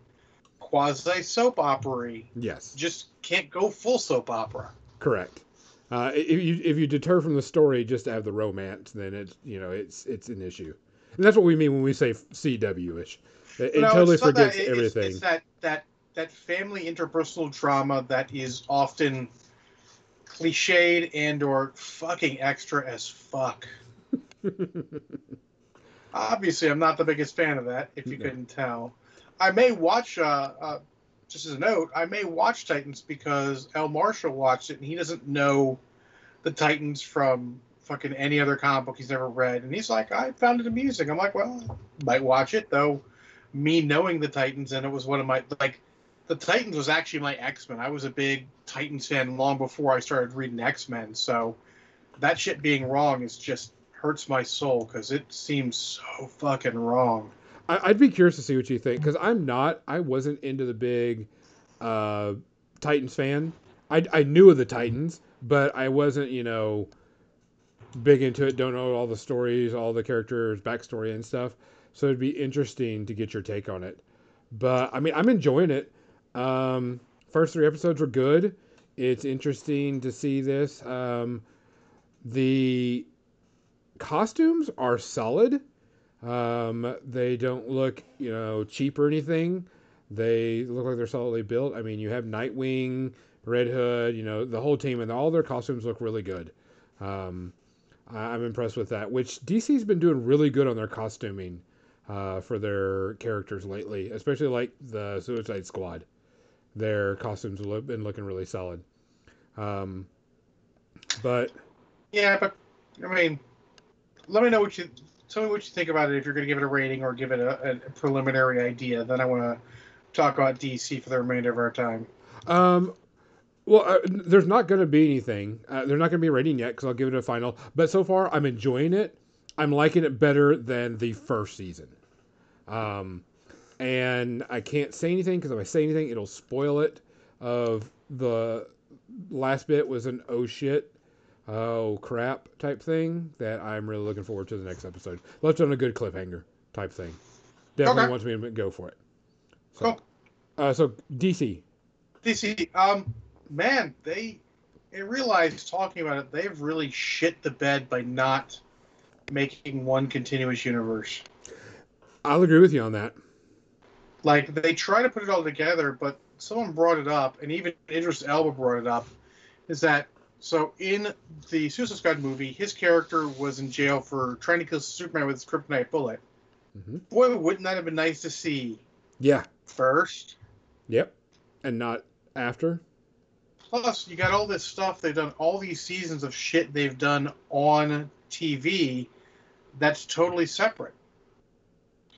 quasi soap opera. yes, Just can't go full soap opera. correct. Uh, if you if you deter from the story just to have the romance, then it's you know it's it's an issue, and that's what we mean when we say CW ish. It, it No, totally not that- forgets it's- everything. It's, that that that family interpersonal drama that is often cliched and or fucking extra as fuck. Obviously, I'm not the biggest fan of that. If you No. couldn't tell, I may watch. Uh, uh, just as a note, I may watch Titans because El Marshall watched it and he doesn't know the Titans from fucking any other comic book he's ever read, and he's like, I found it amusing. I'm like, well, might watch it though. Me knowing the Titans and it was one of my like. The Titans was actually my X Men. I was a big Titans fan long before I started reading X Men. So that shit being wrong is just hurts my soul because it seems so fucking wrong. I, I'd be curious to see what you think because I'm not. I wasn't into the big uh, Titans fan. I, I knew of the Titans, but I wasn't, you know, big into it. Don't know all the stories, all the characters, backstory, and stuff. So it'd be interesting to get your take on it. But I mean, I'm enjoying it. Um, first three episodes were good. It's interesting to see this. Um, the costumes are solid. Um, they don't look, you know, cheap or anything. They look like they're solidly built. I mean, you have Nightwing, Red Hood, you know, the whole team, and all their costumes look really good. Um, I'm impressed with that. Which DC's been doing really good on their costuming uh, for their characters lately, especially like the Suicide Squad. Their costumes have been looking really solid. Um, but Yeah, but I mean, let me know what you tell me what you think about it. If you're going to give it a rating or give it a, a preliminary idea, then I want to talk about DC for the remainder of our time. Um, well, uh, there's not going to be anything. Uh, there's not going to be a rating yet because I'll give it a final. But so far, I'm enjoying it. I'm liking it better than the first season. Um, and I can't say anything because if I say anything, it'll spoil it. Of the last bit was an oh shit, oh crap type thing that I'm really looking forward to the next episode. Left on a good cliffhanger type thing. Definitely Okay. wants me to go for it. So, Cool. uh, so DC. DC, um, man, they, I realize talking about it, they've really shit the bed by not making one continuous universe. I'll agree with you on that. Like they try to put it all together, but someone brought it up, and even Idris Elba brought it up, is that so in the Suicide Squad movie, his character was in jail for trying to kill Superman with his kryptonite bullet. hmm Boy, wouldn't that have been nice to see Yeah. first? Yep. And not after. Plus, you got all this stuff they've done, all these seasons of shit they've done on TV that's totally separate.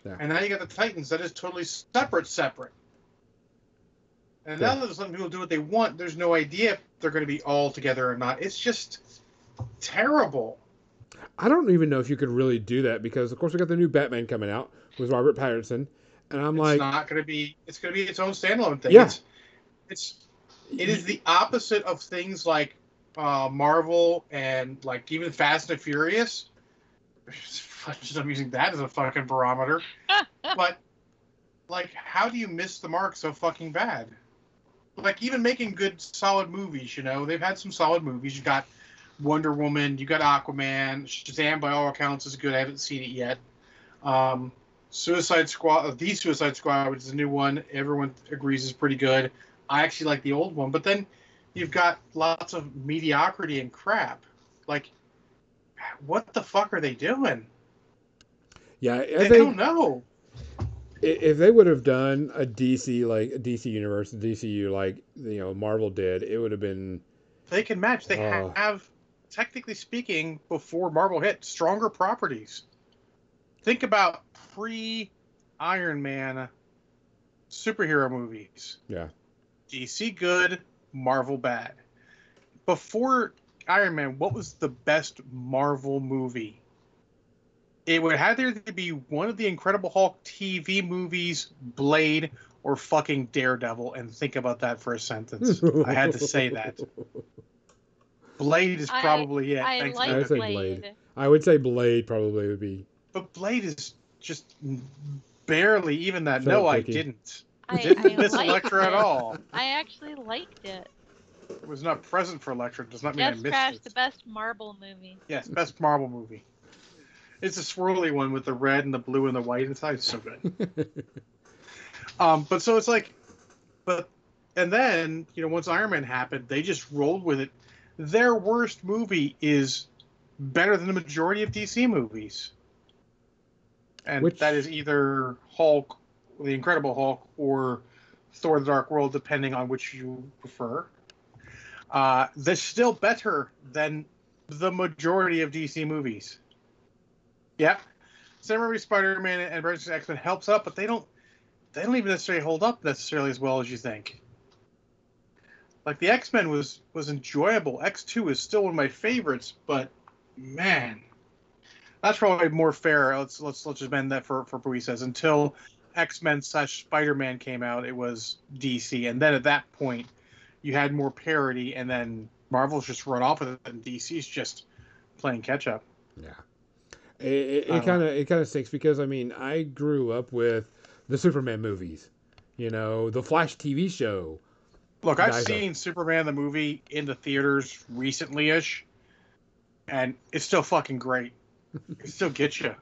Yeah. And now you got the Titans that is totally separate, separate. And Yeah. now that some people do what they want, there's no idea if they're going to be all together or not. It's just terrible. I don't even know if you could really do that because, of course, we got the new Batman coming out with Robert Pattinson, and I'm it's like, it's not going to be. It's going to be its own standalone thing. Yeah. It's, it's it is the opposite of things like uh, Marvel and like even Fast and Furious. Just I'm using that as a fucking barometer. but like, how do you miss the mark so fucking bad? Like even making good solid movies, you know, they've had some solid movies. You got Wonder Woman, you got Aquaman, Shazam by all accounts is good. I haven't seen it yet. Um, Suicide Squad, uh, the Suicide Squad, which is a new one, everyone agrees is pretty good. I actually like the old one, but then you've got lots of mediocrity and crap. Like, what the fuck are they doing? Yeah, I I think don't know. if they would have done a DC like a DC universe, DCU like you know Marvel did, it would have been They can match. They Oh. have, technically speaking, before Marvel hit, stronger properties. Think about pre Iron Man superhero movies. yeah. DC good, Marvel bad. Before Iron Man, what was the best Marvel movie? It would have to either be one of the Incredible Hulk TV movies, Blade, or fucking Daredevil. And think about that for a sentence. I had to say that. Blade is I- probably it. I Thanks, like I would say Blade. Blade. I would say Blade probably would be. But Blade is just barely even that. Felt no, I didn't. I, Didn't I miss liked Elektra at all. I actually liked it. It was not present for Elektra. Does not mean I missed Crash, it. the best Marvel movie. Yes, best Marvel movie. It's a swirly one with the red and the blue and the white inside. It's so good. Um, but so it's like, but and then you know once Iron Man happened, they just rolled with it. Their worst movie is better than the majority of DC movies, and Which- that is either Hulk, the Incredible Hulk, or Thor: The Dark World, depending on which you prefer. Uh, they're still better than the majority of DC movies. Yep. Sam Raimi's Spider-Man and versus X-Men helps up, but they don't they don't even necessarily hold up necessarily as well as you think. Like the X-Men was was enjoyable. X2 is still one of my favorites, but man, that's probably more fair. Let's let's let's just bend that for for Bui says until X-Men slash Spider-Man came out, it was DC, and then at that point, you had more parity, and then Marvel's just run off with it, and DC's just playing catch up. Yeah. It, it, I it don't kind of it kind of stinks because I mean I grew up with the Superman movies, you know, the Flash TV show. Look, I've seen Superman the movie in the theaters recently ish, and it's still fucking great. It still gets you.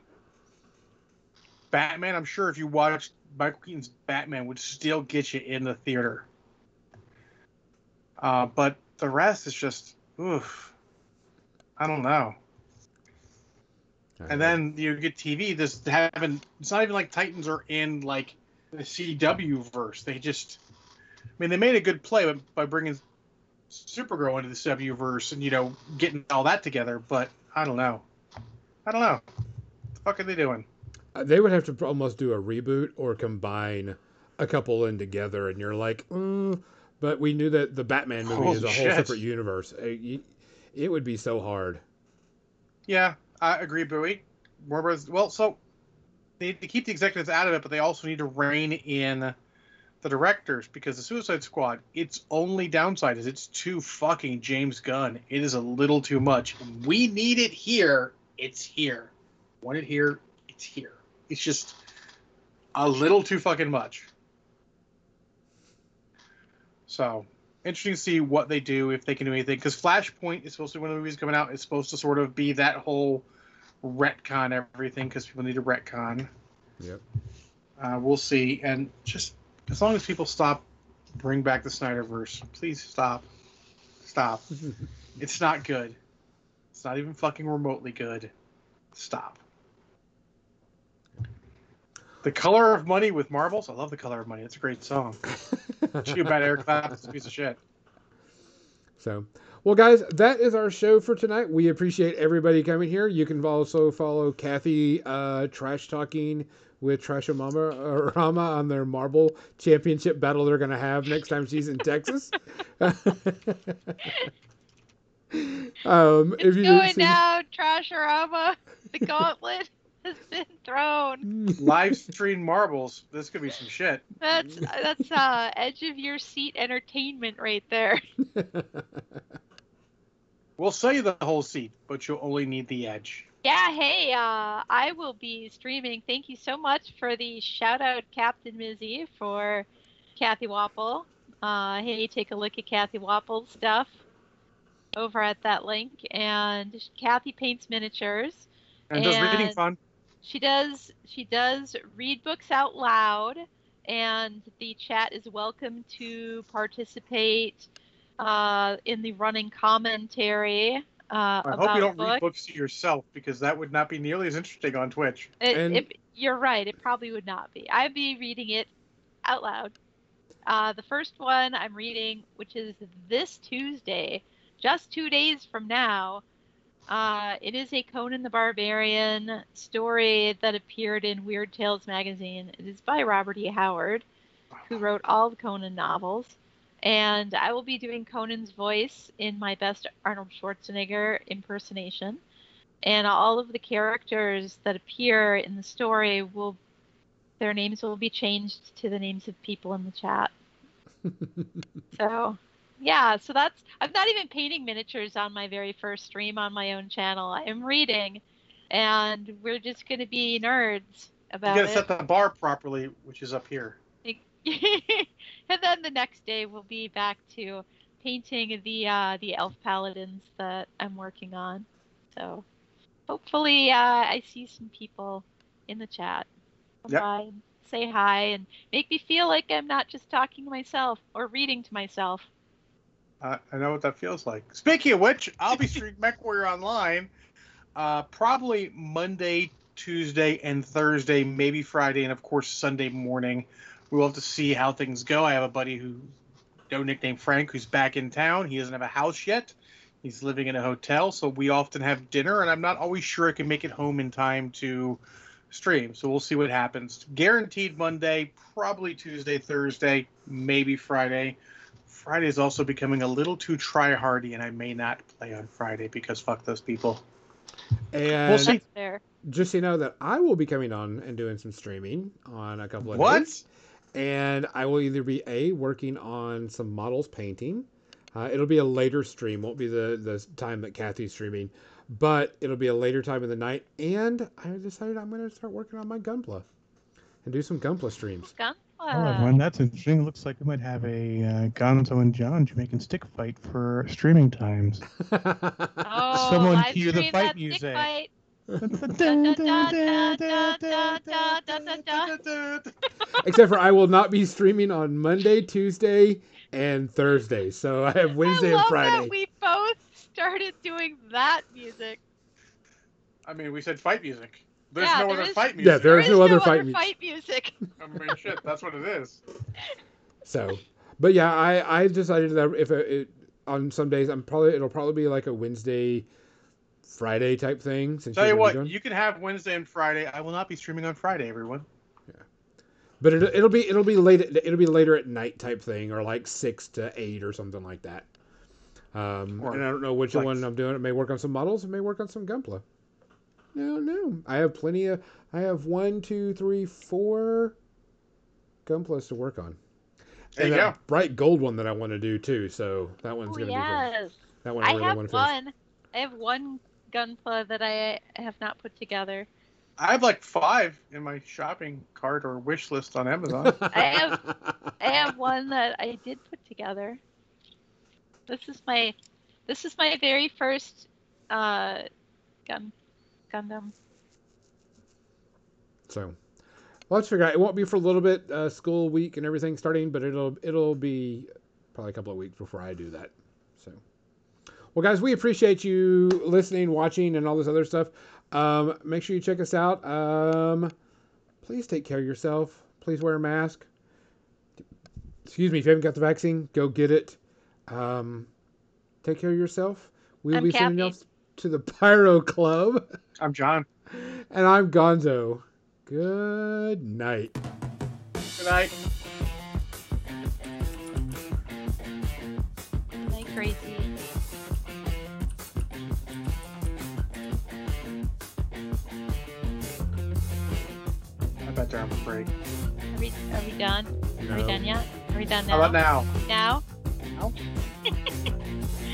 Batman, I'm sure if you watched Michael Keaton's Batman, would still get you in the theater. Uh, but the rest is just, oof. I don't know. And then you get TV. This haven't. It's not even like Titans are in like the CW verse. They just. I mean, they made a good play by, by bringing Supergirl into the CW verse and you know getting all that together. But I don't know. I don't know. What the fuck are they doing? Uh, they would have to almost do a reboot or combine a couple in together, and you're like, mm, but we knew that the Batman movie is a whole separate universe. Uh, you- It would be so hard. Yeah, I agree, Bowie. Warner Bros. Well, so they need to keep the executives out of it, but they also need to rein in the directors because the Suicide Squad. Its only downside is it's too fucking James Gunn. It is a little too much. We need it here. It's here. Want it here? It's here. It's just a little too fucking much. So interesting to see what they do if they can do anything because Flashpoint is supposed to be one of the movies coming out. It's supposed to sort of be that whole retcon everything because people need a retcon. Yep. Uh, we'll see, and just as long as people stop, bring back the Snyderverse. Please stop, stop. it's not good. It's not even fucking remotely good. Stop. The Color of Money with Marbles. I love The Color of Money. It's a great song. Too bad Eric Clapton's a piece of shit. So, well, guys, that is our show for tonight. We appreciate everybody coming here. You can also follow Kathy uh, Trash Talking with Trashomama uh, Rama on their Marble Championship battle they're going to have next time she's in Texas. um, It's if you going see- down, Trashorama. The gauntlet has been thrown. Live stream marbles. This could be some shit. That's that's uh, edge of your seat entertainment right there. We'll sell you the whole seat, but you'll only need the edge. Yeah, hey, uh, I will be streaming. Thank you so much for the shout out, Captain Mizzy, for Kathy Wapple. Uh, hey, take a look at Kathy Wapple's stuff over at that link. And Kathy paints miniatures. And does reading fun. She does she does read books out loud, and the chat is welcome to participate uh, in the running commentary. Uh, I about hope you don't books. read books to yourself because that would not be nearly as interesting on Twitch. It, And- it, you're right. It probably would not be. I'd be reading it out loud. Uh, the first one I'm reading, which is this Tuesday, just two days from now. Uh, it is a Conan the Barbarian story that appeared in Weird Tales magazine. It is by Robert E. Howard, who wrote all the Conan novels. And I will be doing Conan's voice in my best Arnold Schwarzenegger impersonation. And all of the characters that appear in the story will their names will be changed to the names of people in the chat. So yeah so that's i'm not even painting miniatures on my very first stream on my own channel. I am reading and we're just going to be nerds about You about gotta it. set the bar properly, which is up here. and then the next day we'll be back to painting the uh, the elf paladins that I'm working on. So hopefully uh, I see some people in the chat. Yep. say hi and make me feel like I'm not just talking to myself or reading to myself. Uh, I know what that feels like. Speaking of which, I'll be streaming MechWarrior Online uh, probably Monday, Tuesday, and Thursday, maybe Friday, and of course Sunday morning. We'll have to see how things go. I have a buddy who, no nickname Frank, who's back in town. He doesn't have a house yet. He's living in a hotel, so we often have dinner, and I'm not always sure I can make it home in time to stream. So we'll see what happens. Guaranteed Monday, probably Tuesday, Thursday, maybe Friday. Friday is also becoming a little too try hardy, and I may not play on Friday because fuck those people. and We'll see. Just so you know that I will be coming on and doing some streaming on a couple of What? days. And I will either be a working on some models painting. Uh, it'll be a later stream, won't be the the time that Kathy's streaming, but it'll be a later time of the night. And I decided I'm going to start working on my Gunpla and do some Gunpla streams. Gunpla. Oh, everyone, that's interesting. Looks like we might have a uh, Gonzo and John Jamaican stick fight for streaming times. Oh, Someone live cue the fight that stick music. Fight. Except for I will not be streaming on Monday, Tuesday, and Thursday. So I have Wednesday I love and Friday. that we both started doing that music. I mean, we said fight music. There's Yeah, no there other is- fight music. Yeah, there is no other fight music. fight music. I mean, shit, that's what it is. So, but yeah, I I decided that if it, it on some days I'm probably it'll probably be like a Wednesday, Friday type thing. Since Tell you're you gonna be what, you can have Wednesday and Friday. I will not be streaming on Friday, everyone. Yeah, but it, it'll be it'll be late it'll be later at night type thing or like six to eight or something like that. Um, Or and I don't know which like- one I'm doing. It may work on some models. It may work on some Gunpla. No, no. I have plenty of. I have one, two, three, four Gunplas to work on. There and you that go. bright gold one that I want to do too. So that one's Oh, gonna be yes. That one I, I really have want to finish. one. I have one gunpla that I have not put together. I have like five in my shopping cart or wish list on Amazon. I have- I have one that I did put together. This is my this is my very first uh gun Gundam. So, well, let's figure out. It won't be for a little bit, uh, school week and everything starting, but it'll it'll be probably a couple of weeks before I do that. So, well, guys, we appreciate you listening, watching, and all this other stuff. Um, make sure you check us out. Um, please take care of yourself. Please wear a mask. Excuse me, if you haven't got the vaccine, go get it. Um, take care of yourself. We'll I'm be sending you off to the Pyro Club. I'm John. And I'm Gonzo. Good night. Good night. I bet they're break. Are we are we done? Are we done yet? Are we done How about now? Now? Now?